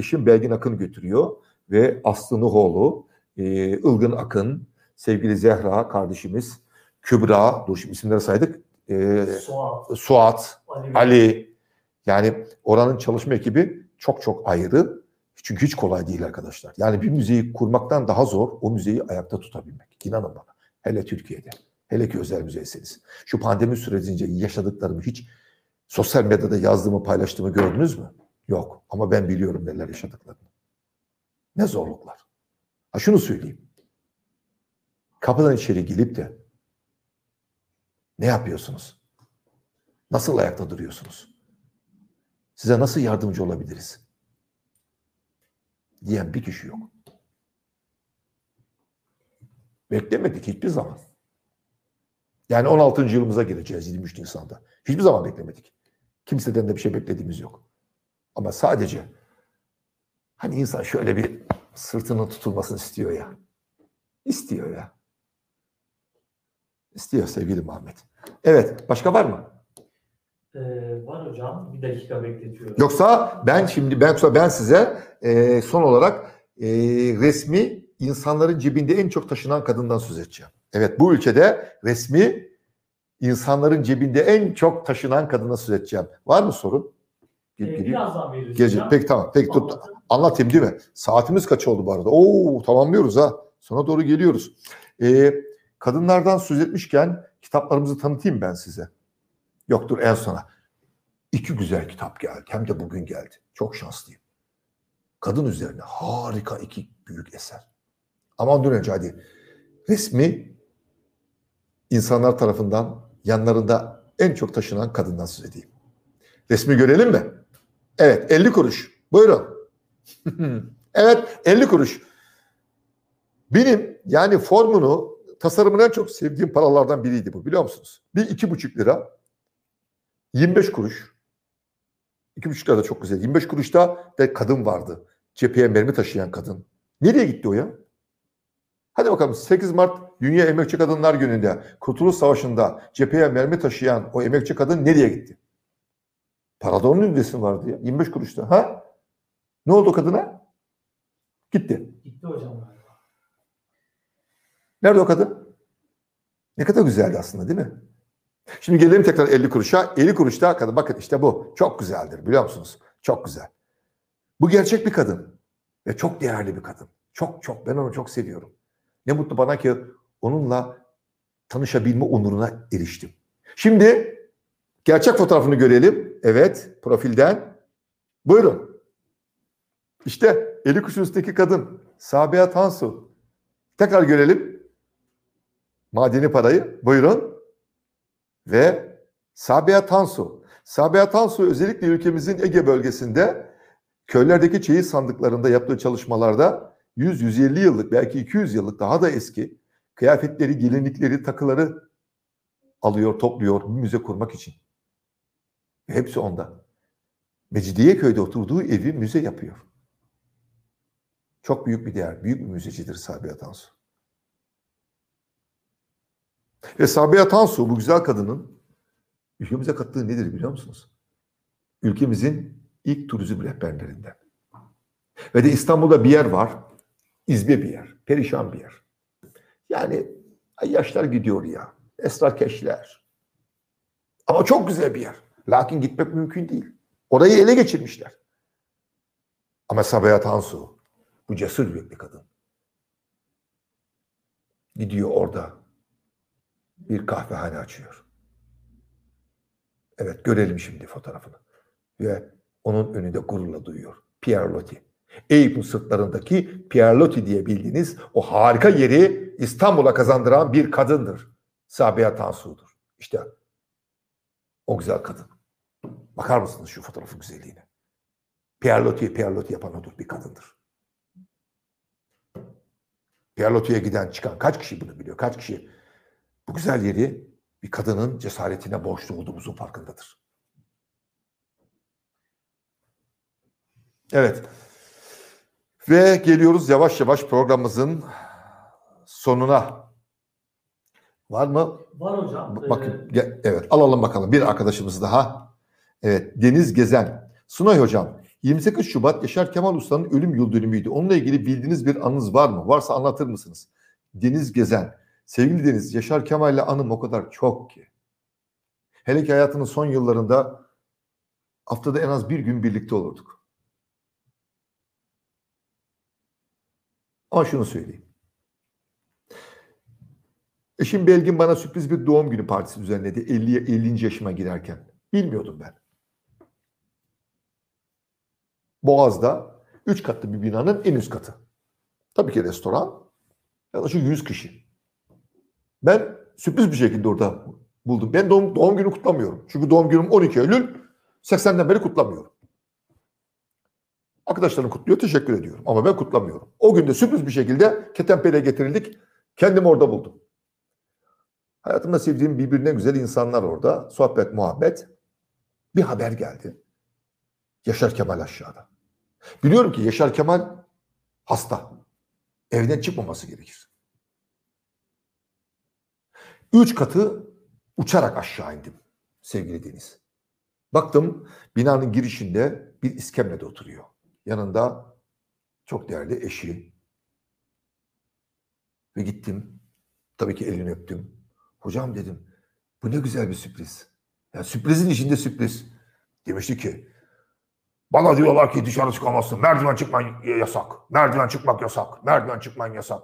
S1: eşim Belgin Akın götürüyor ve Aslı Nuhoğlu, e, Ilgın Akın, sevgili Zehra kardeşimiz, Kübra, dur şimdi isimleri saydık, e,
S2: Suat,
S1: Suat,
S2: Ali,
S1: Ali. Yani oranın çalışma ekibi çok çok ayrı. Çünkü hiç kolay değil arkadaşlar. Yani bir müzeyi kurmaktan daha zor o müzeyi ayakta tutabilmek. İnanın bana. Hele Türkiye'de. Hele ki özel müzeyseniz. Şu pandemi sürecince yaşadıklarımı hiç sosyal medyada yazdığımı paylaştığımı gördünüz mü? Yok. Ama ben biliyorum neler yaşadıklarını. Ne zorluklar. Ha şunu söyleyeyim. Kapıdan içeri gelip de ne yapıyorsunuz? Nasıl ayakta duruyorsunuz? Size nasıl yardımcı olabiliriz? Diyen bir kişi yok. Beklemedik hiçbir zaman. Yani 16. yılımıza gireceğiz 23 Nisan'da. Hiçbir zaman beklemedik. Kimseden de bir şey beklediğimiz yok. Ama sadece hani insan şöyle bir sırtının tutulmasını istiyor ya. İstiyor ya. İstiyor sevgili Muhammed. Evet, başka var mı?
S2: Ee, var hocam. Bir dakika bekletiyorum.
S1: Yoksa ben şimdi ben ben size e, son olarak e, resmi insanların cebinde en çok taşınan kadından söz edeceğim. Evet bu ülkede resmi insanların cebinde en çok taşınan kadına söz edeceğim. Var mı sorun?
S2: Ee, birazdan veririz
S1: Gelecek.
S2: hocam.
S1: Peki tamam. Peki tut. Anlatayım değil mi? Saatimiz kaç oldu bu arada? Oo tamamlıyoruz ha. Sona doğru geliyoruz. Ee, kadınlardan söz etmişken kitaplarımızı tanıtayım ben size. Yoktur en sona. İki güzel kitap geldi. Hem de bugün geldi. Çok şanslıyım. Kadın üzerine harika iki büyük eser. Ama ondan önce hadi resmi insanlar tarafından yanlarında en çok taşınan kadından söz edeyim. Resmi görelim mi? Evet 50 kuruş. Buyurun. evet 50 kuruş. Benim yani formunu tasarımını en çok sevdiğim paralardan biriydi bu biliyor musunuz? Bir iki buçuk lira 25 kuruş. İki buçuk lira da çok güzel. 25 kuruşta da kadın vardı. Cepheye mermi taşıyan kadın. Nereye gitti o ya? Hadi bakalım 8 Mart Dünya Emekçi Kadınlar Günü'nde Kurtuluş Savaşı'nda cepheye mermi taşıyan o emekçi kadın nereye gitti? Parada onun ücreti vardı ya. 25 kuruşta. Ha? Ne oldu o kadına? Gitti.
S2: Gitti hocam.
S1: Nerede o kadın? Ne kadar güzeldi aslında değil mi? Şimdi gelelim tekrar 50 kuruşa. 50 kuruşta kadın bakın işte bu. Çok güzeldir biliyor musunuz? Çok güzel. Bu gerçek bir kadın. Ve çok değerli bir kadın. Çok çok ben onu çok seviyorum. Ne mutlu bana ki onunla tanışabilme onuruna eriştim. Şimdi gerçek fotoğrafını görelim. Evet profilden. Buyurun. İşte 50 kuşun üstteki kadın. Sabiha Tansu. Tekrar görelim. Madeni parayı. Buyurun. Ve Sabiha Tansu. Sabiha Tansu özellikle ülkemizin Ege bölgesinde köylerdeki çeyiz sandıklarında yaptığı çalışmalarda 100-150 yıllık belki 200 yıllık daha da eski kıyafetleri, gelinlikleri, takıları alıyor, topluyor bir müze kurmak için. Hepsi onda. Mecidiyeköy'de oturduğu evi müze yapıyor. Çok büyük bir değer, büyük bir müzecidir Sabiha Tansu. Ve Sabiha Tansu bu güzel kadının ülkemize kattığı nedir biliyor musunuz? Ülkemizin ilk turizm rehberlerinden. Ve de İstanbul'da bir yer var. İzbe bir yer. Perişan bir yer. Yani yaşlar gidiyor ya. Esrarkeşler. Ama çok güzel bir yer. Lakin gitmek mümkün değil. Orayı ele geçirmişler. Ama Sabiha Tansu bu cesur yürekli kadın. Gidiyor orada bir kahvehane açıyor. Evet görelim şimdi fotoğrafını. Ve onun önünde gururla duyuyor. Pierre Loti. Eyüp'ün sırtlarındaki Pierre Loti diye bildiğiniz o harika yeri İstanbul'a kazandıran bir kadındır. Sabiha Tansu'dur. İşte o güzel kadın. Bakar mısınız şu fotoğrafın güzelliğine? Pierre Loti'yi Pierre Loti yapan odur bir kadındır. Pierre Loti'ye giden çıkan kaç kişi bunu biliyor? Kaç kişi bu güzel yeri bir kadının cesaretine borçlu olduğumuzun farkındadır. Evet. Ve geliyoruz yavaş yavaş programımızın sonuna. Var mı?
S2: Var hocam.
S1: Bakın
S2: Ee,
S1: evet alalım bakalım bir arkadaşımız daha. Evet Deniz Gezen. Sunay Hocam 28 Şubat Yaşar Kemal Usta'nın ölüm yıl dönümüydü. Onunla ilgili bildiğiniz bir anınız var mı? Varsa anlatır mısınız? Deniz Gezen. Sevgili Deniz, Yaşar Kemal'le anım o kadar çok ki. Hele ki hayatının son yıllarında haftada en az bir gün birlikte olurduk. Ama şunu söyleyeyim. Eşim Belgin bana sürpriz bir doğum günü partisi düzenledi 50, 50. yaşıma girerken. Bilmiyordum ben. Boğaz'da 3 katlı bir binanın en üst katı. Tabii ki restoran. Yaklaşık 100 kişi. Ben sürpriz bir şekilde orada buldum. Ben doğum, doğum günü kutlamıyorum. Çünkü doğum günüm 12 Eylül. 80'den beri kutlamıyorum. Arkadaşlarım kutluyor, teşekkür ediyorum. Ama ben kutlamıyorum. O gün de sürpriz bir şekilde Ketenpere'ye getirildik. Kendimi orada buldum. Hayatımda sevdiğim birbirinden güzel insanlar orada. Sohbet, muhabbet. Bir haber geldi. Yaşar Kemal aşağıda. Biliyorum ki Yaşar Kemal hasta. Evden çıkmaması gerekir. Üç katı uçarak aşağı indim sevgili Deniz. Baktım binanın girişinde bir iskemlede oturuyor. Yanında çok değerli eşi. Ve gittim. Tabii ki elini öptüm. Hocam dedim bu ne güzel bir sürpriz. Ya sürprizin içinde sürpriz. Demişti ki bana diyorlar ki dışarı çıkamazsın. Merdiven çıkman yasak. Merdiven çıkmak yasak. Merdiven çıkman yasak.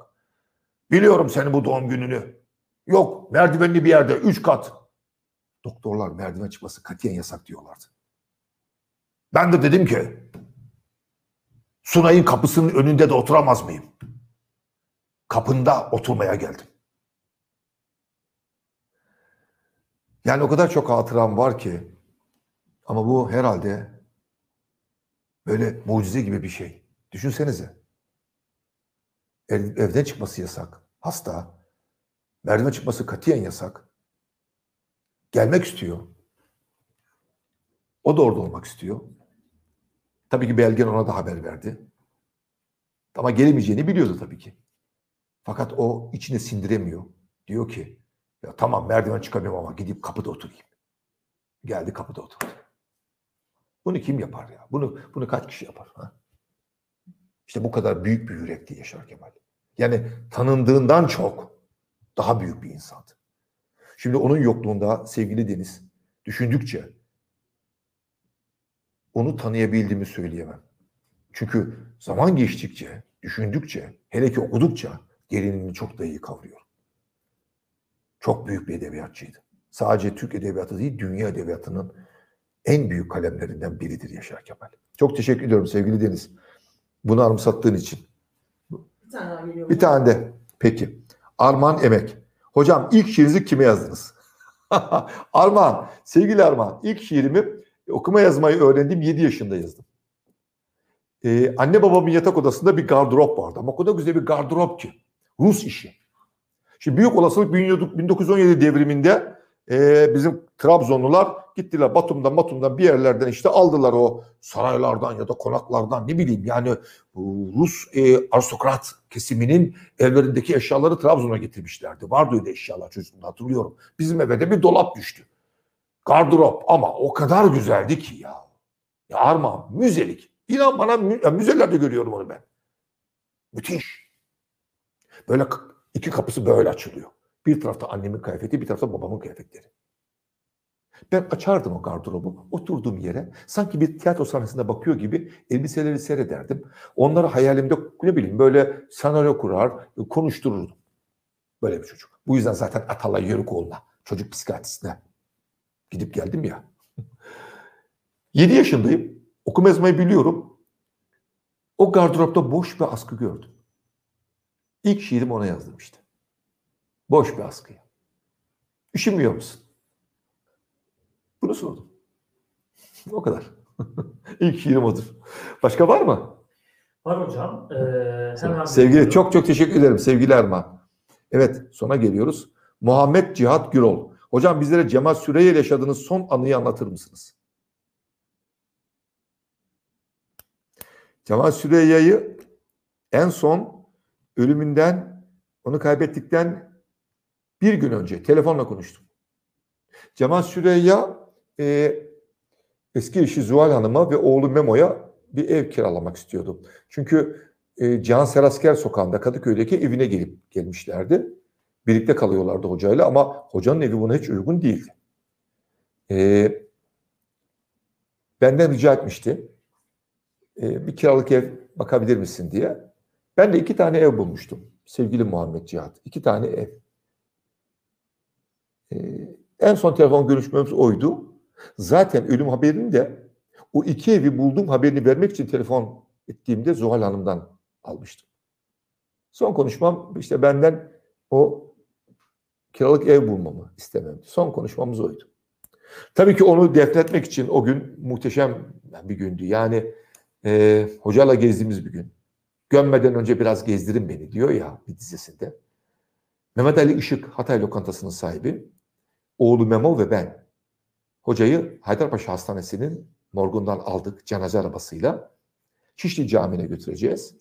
S1: Biliyorum senin bu doğum gününü. Yok merdivenli bir yerde üç kat. Doktorlar merdiven çıkması katiyen yasak diyorlardı. Ben de dedim ki Sunay'ın kapısının önünde de oturamaz mıyım? Kapında oturmaya geldim. Yani o kadar çok hatıram var ki ama bu herhalde böyle mucize gibi bir şey. Düşünsenize. Ev- evden çıkması yasak. Hasta. Merdiven çıkması katiyen yasak. Gelmek istiyor. O da orada olmak istiyor. Tabii ki Belgen ona da haber verdi. Ama gelemeyeceğini biliyordu tabii ki. Fakat o içine sindiremiyor. Diyor ki ya tamam merdiven çıkamıyorum ama gidip kapıda oturayım. Geldi kapıda oturdu. Bunu kim yapar ya? Bunu bunu kaç kişi yapar? Ha? İşte bu kadar büyük bir yürekti Yaşar Kemal. Yani tanındığından çok daha büyük bir insandı. Şimdi onun yokluğunda sevgili Deniz düşündükçe onu tanıyabildiğimi söyleyemem. Çünkü zaman geçtikçe, düşündükçe, hele ki okudukça derinliğini çok da iyi kavruyorum. Çok büyük bir edebiyatçıydı. Sadece Türk edebiyatı değil, dünya edebiyatının en büyük kalemlerinden biridir Yaşar Kemal. Çok teşekkür ediyorum sevgili Deniz. Bunu anımsattığın için.
S3: Bir tane geliyor.
S1: Bir tane de. Peki. Arman Emek. Hocam ilk şiirinizi kime yazdınız? Arman, sevgili Arman, ilk şiirimi okuma yazmayı öğrendiğim 7 yaşında yazdım. Ee, anne babamın yatak odasında bir gardırop vardı ama o kadar güzel bir gardırop ki. Rus işi. Şimdi büyük olasılık 1917 devriminde e, bizim Trabzonlular gittiler Batum'dan Batum'dan bir yerlerden işte aldılar o saraylardan ya da konaklardan ne bileyim yani Rus e, aristokrat kesiminin evlerindeki eşyaları Trabzon'a getirmişlerdi. Vardı öyle eşyalar çocukluğumda hatırlıyorum. Bizim eve de bir dolap düştü. Gardırop ama o kadar güzeldi ki ya. Ya Armağan müzelik. İnan bana müzelerde görüyorum onu ben. Müthiş. Böyle iki kapısı böyle açılıyor. Bir tarafta annemin kıyafeti, bir tarafta babamın kıyafetleri. Ben açardım o gardırobu, oturduğum yere sanki bir tiyatro sahnesine bakıyor gibi elbiseleri seyrederdim. Onları hayalimde ne bileyim böyle senaryo kurar, konuştururdum. Böyle bir çocuk. Bu yüzden zaten Atalay Yörükoğlu'na, çocuk psikiyatrisine gidip geldim ya. 7 yaşındayım. Okuma yazmayı biliyorum. O gardıropta boş bir askı gördüm. İlk şiirimi ona yazdım işte. Boş bir askıya. Üşümüyor musun? Bunu sordum. O kadar. İlk şiirim odur. Başka var mı?
S2: Var hocam. Ee, hemen
S1: Sevgili çok çok teşekkür ederim sevgili Erman. Evet sona geliyoruz. Muhammed Cihat Gürol. Hocam bizlere Cemal Süreyya ile yaşadığınız son anıyı anlatır mısınız? Cemal Süreyya'yı en son ölümünden onu kaybettikten bir gün önce telefonla konuştum. Cemal Süreyya e, eski eşi Zuhal Hanım'a ve oğlu Memo'ya bir ev kiralamak istiyordu. Çünkü e, Cihan Serasker sokağında Kadıköy'deki evine gelip gelmişlerdi. Birlikte kalıyorlardı hocayla ama hocanın evi buna hiç uygun değildi. E, benden rica etmişti. E, bir kiralık ev bakabilir misin diye. Ben de iki tane ev bulmuştum. Sevgili Muhammed Cihat. İki tane ev. E, en son telefon görüşmemiz oydu. Zaten ölüm haberini de o iki evi bulduğum haberini vermek için telefon ettiğimde Zuhal Hanım'dan almıştım. Son konuşmam işte benden o kiralık ev bulmamı istememdi. Son konuşmamız oydu. Tabii ki onu defnetmek için o gün muhteşem bir gündü. Yani e, hocayla gezdiğimiz bir gün. Gömmeden önce biraz gezdirin beni diyor ya bir dizisinde. Mehmet Ali Işık Hatay lokantasının sahibi. Oğlu Memo ve ben. Hocayı Haydarpaşa Hastanesi'nin morgundan aldık cenaze arabasıyla. Şişli Camii'ne götüreceğiz.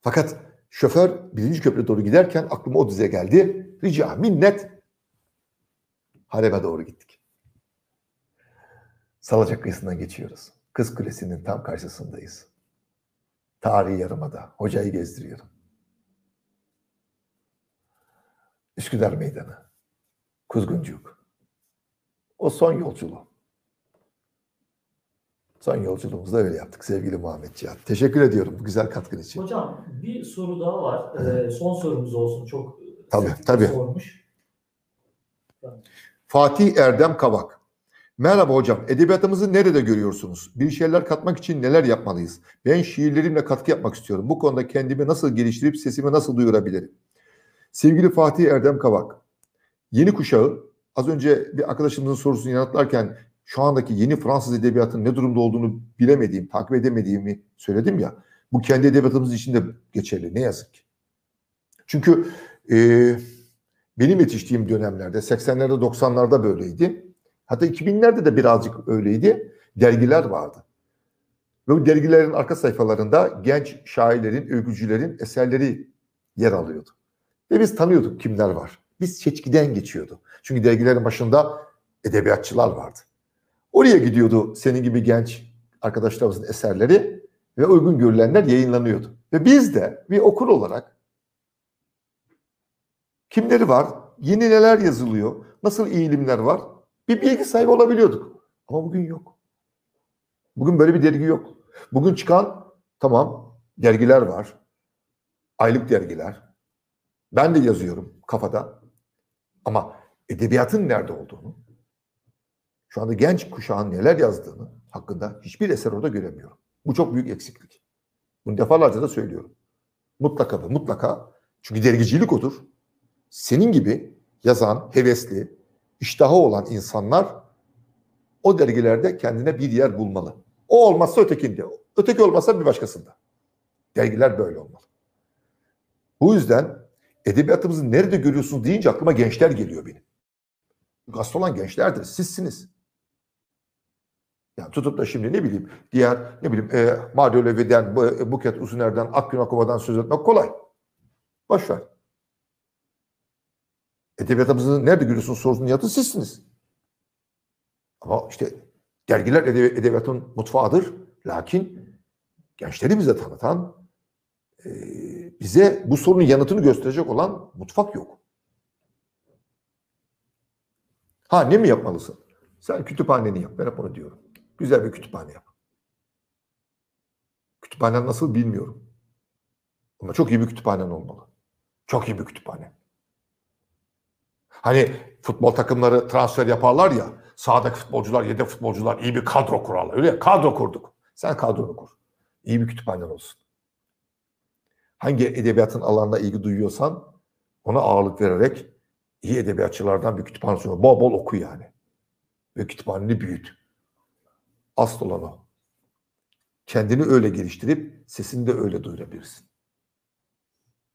S1: Fakat şoför birinci köprüye doğru giderken aklıma o dize geldi. Rica minnet. Harebe doğru gittik. Salacak kıyısından geçiyoruz. Kız Kulesi'nin tam karşısındayız. Tarihi yarımada. Hocayı gezdiriyorum. Üsküdar Meydanı. Kuzguncuk. O son yolculuğu. Son yolculuğumuzda öyle yaptık sevgili Muhammed Cihat. Teşekkür ediyorum bu güzel katkın için.
S2: Hocam bir soru daha var. Ee, son sorumuz olsun. Çok
S1: Tabii,
S2: Serpil
S1: tabii.
S2: Sormuş.
S1: Fatih Erdem Kavak. Merhaba hocam. Edebiyatımızı nerede görüyorsunuz? Bir şeyler katmak için neler yapmalıyız? Ben şiirlerimle katkı yapmak istiyorum. Bu konuda kendimi nasıl geliştirip sesimi nasıl duyurabilirim? Sevgili Fatih Erdem Kavak. Yeni kuşağı az önce bir arkadaşımızın sorusunu yanıtlarken şu andaki yeni Fransız edebiyatının ne durumda olduğunu bilemediğim, takip edemediğimi söyledim ya. Bu kendi edebiyatımız için de geçerli. Ne yazık ki. Çünkü eee benim yetiştiğim dönemlerde 80'lerde 90'larda böyleydi. Hatta 2000'lerde de birazcık öyleydi. Dergiler vardı. Ve bu dergilerin arka sayfalarında genç şairlerin, öykücülerin eserleri yer alıyordu. Ve biz tanıyorduk kimler var. Biz seçkiden geçiyordu. Çünkü dergilerin başında edebiyatçılar vardı. Oraya gidiyordu senin gibi genç arkadaşlarımızın eserleri ve uygun görülenler yayınlanıyordu. Ve biz de bir okur olarak kimleri var, yeni neler yazılıyor, nasıl eğilimler var bir bilgi sahibi olabiliyorduk. Ama bugün yok. Bugün böyle bir dergi yok. Bugün çıkan tamam dergiler var. Aylık dergiler. Ben de yazıyorum kafada. Ama edebiyatın nerede olduğunu, şu anda genç kuşağın neler yazdığını hakkında hiçbir eser orada göremiyorum. Bu çok büyük eksiklik. Bunu defalarca da söylüyorum. Mutlaka ve mutlaka çünkü dergicilik odur. Senin gibi yazan, hevesli, iştahı olan insanlar o dergilerde kendine bir yer bulmalı. O olmazsa ötekinde. Öteki olmazsa bir başkasında. Dergiler böyle olmalı. Bu yüzden edebiyatımızı nerede görüyorsunuz deyince aklıma gençler geliyor benim. Gazete olan gençlerdir. Sizsiniz. Yani tutup da şimdi ne bileyim diğer ne bileyim e, Mario Levy'den, e, Buket Uzuner'den, Akgün Akoba'dan söz etmek kolay. Boş ver. Edebiyatımızı nerede görüyorsunuz sorusunun yanıtı sizsiniz. Ama işte dergiler ede- edebiyatın mutfağıdır. Lakin gençleri bize tanıtan, bize bu sorunun yanıtını gösterecek olan mutfak yok. Ha ne mi yapmalısın? Sen kütüphaneni yap. Ben hep onu diyorum. Güzel bir kütüphane yap. Kütüphanen nasıl bilmiyorum. Ama çok iyi bir kütüphanen olmalı. Çok iyi bir kütüphane. Hani futbol takımları transfer yaparlar ya, sahadaki futbolcular, yedek futbolcular iyi bir kadro kurarlar. Öyle ya, kadro kurduk. Sen kadronu kur. İyi bir kütüphanen olsun. Hangi edebiyatın alanına ilgi duyuyorsan ona ağırlık vererek iyi edebiyatçılardan bir kütüphane sunuyor. Bol bol oku yani. Ve kütüphaneni büyüt. Asıl olan o. Kendini öyle geliştirip sesini de öyle duyurabilirsin.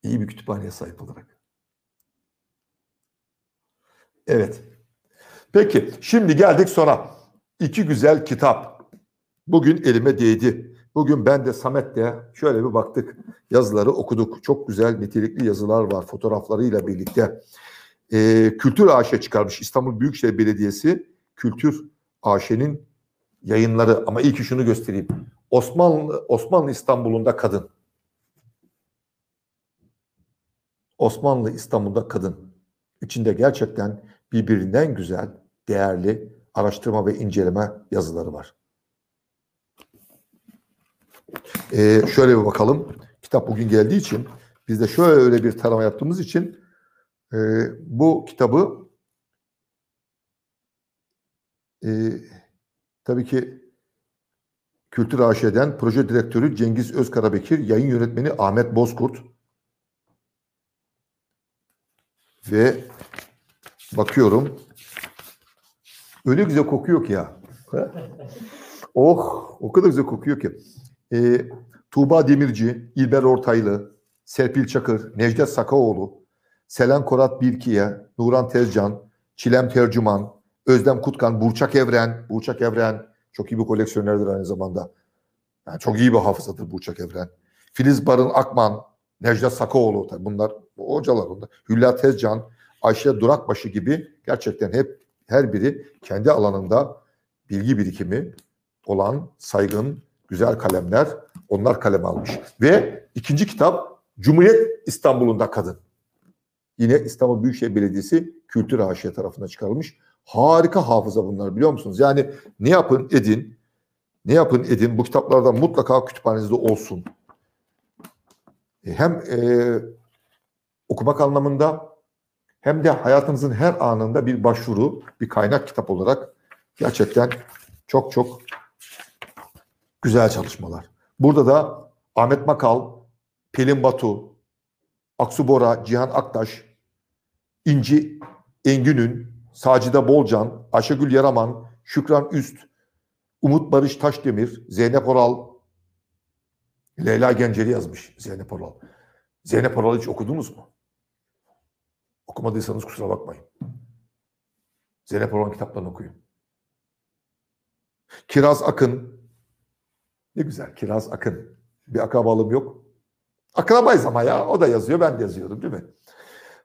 S1: İyi bir kütüphaneye sahip olarak. Evet. Peki şimdi geldik sonra. İki güzel kitap. Bugün elime değdi. Bugün ben de Samet de şöyle bir baktık. Yazıları okuduk. Çok güzel nitelikli yazılar var fotoğraflarıyla birlikte. Ee, Kültür AŞ çıkarmış İstanbul Büyükşehir Belediyesi Kültür AŞ'nin yayınları. Ama ilk şunu göstereyim. Osmanlı Osmanlı İstanbul'unda kadın. Osmanlı İstanbul'da kadın. İçinde gerçekten birbirinden güzel, değerli araştırma ve inceleme yazıları var. Ee, şöyle bir bakalım. Kitap bugün geldiği için biz de şöyle bir tarama yaptığımız için e, bu kitabı e, tabii ki Kültür AŞ'den proje direktörü Cengiz Özkarabekir, yayın yönetmeni Ahmet Bozkurt ve bakıyorum öyle güzel kokuyor ki ya. oh o kadar güzel kokuyor ki. Ee, Tuğba Demirci, İlber Ortaylı, Serpil Çakır, Necdet Sakaoğlu, Selen Korat Bilkiye, Nuran Tezcan, Çilem Tercüman, Özlem Kutkan, Burçak Evren, Burçak Evren çok iyi bir koleksiyonerdir aynı zamanda. Yani çok iyi bir hafızadır Burçak Evren. Filiz Barın Akman, Necdet Sakaoğlu tabii bunlar bu hocalar onlar. Hülya Tezcan, Ayşe Durakbaşı gibi gerçekten hep her biri kendi alanında bilgi birikimi olan saygın güzel kalemler onlar kalem almış. Ve ikinci kitap Cumhuriyet İstanbul'unda Kadın. Yine İstanbul Büyükşehir Belediyesi Kültür AŞ tarafından çıkarılmış. Harika hafıza bunlar biliyor musunuz? Yani ne yapın edin, ne yapın edin bu kitaplardan mutlaka kütüphanenizde olsun. E, Hem e, okumak anlamında hem de hayatınızın her anında bir başvuru, bir kaynak kitap olarak gerçekten çok çok güzel çalışmalar. Burada da Ahmet Makal, Pelin Batu, Aksu Bora, Cihan Aktaş, İnci Engün'ün, Sacide Bolcan, Ayşegül Yaraman, Şükran Üst, Umut Barış Taşdemir, Zeynep Oral, Leyla Genceli yazmış Zeynep Oral. Zeynep Oral'ı hiç okudunuz mu? Okumadıysanız kusura bakmayın. Zeynep Oral'ın kitaplarını okuyun. Kiraz Akın. Ne güzel Kiraz Akın. Bir akrabalığım yok. Akrabayız ama ya. O da yazıyor, ben de yazıyorum değil mi?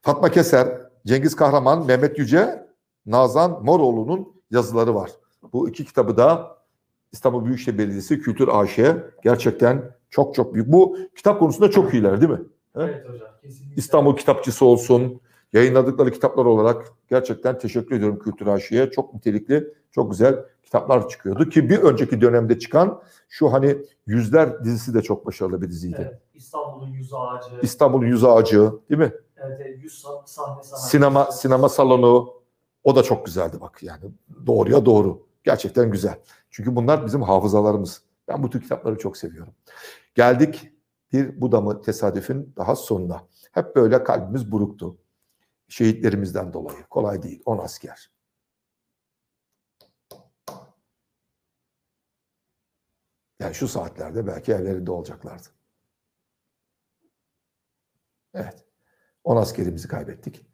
S1: Fatma Keser, Cengiz Kahraman, Mehmet Yüce, Nazan Moroğlu'nun yazıları var. Bu iki kitabı da İstanbul Büyükşehir Belediyesi Kültür AŞ gerçekten çok çok büyük. Bu kitap konusunda çok iyiler değil mi?
S2: Evet hocam kesinlikle.
S1: İstanbul Kitapçısı olsun, yayınladıkları kitaplar olarak gerçekten teşekkür ediyorum Kültür AŞ'ye. Çok nitelikli, çok güzel kitaplar çıkıyordu ki bir önceki dönemde çıkan şu hani Yüzler dizisi de çok başarılı bir diziydi.
S2: Evet, İstanbul'un yüz ağacı.
S1: İstanbul'un Yüz Ağacı değil mi?
S2: evet, yüz sa- sahne sanatçısı.
S1: Sinema sinema salonu o da çok güzeldi bak yani doğruya doğru. Gerçekten güzel. Çünkü bunlar bizim hafızalarımız. Ben bu tür kitapları çok seviyorum. Geldik bir bu da mı tesadüfün daha sonuna. Hep böyle kalbimiz buruktu. Şehitlerimizden dolayı. Kolay değil. 10 asker. Yani şu saatlerde belki evlerinde olacaklardı. Evet. 10 askerimizi kaybettik.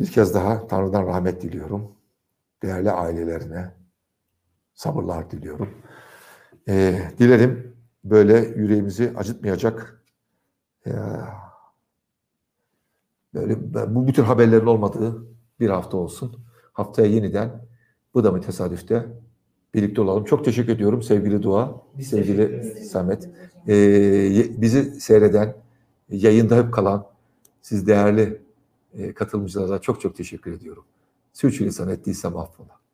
S1: Bir kez daha Tanrı'dan rahmet diliyorum. Değerli ailelerine sabırlar diliyorum. Ee, dilerim böyle yüreğimizi acıtmayacak ee, böyle bu bütün haberlerin olmadığı bir hafta olsun. Haftaya yeniden bu da mı tesadüfte birlikte olalım. Çok teşekkür ediyorum sevgili Dua,
S2: Biz
S1: sevgili. Samet. Ee, bizi seyreden, yayında hep kalan siz değerli e, katılımcılara çok çok teşekkür ediyorum. Sürçülisan ettiysem affola.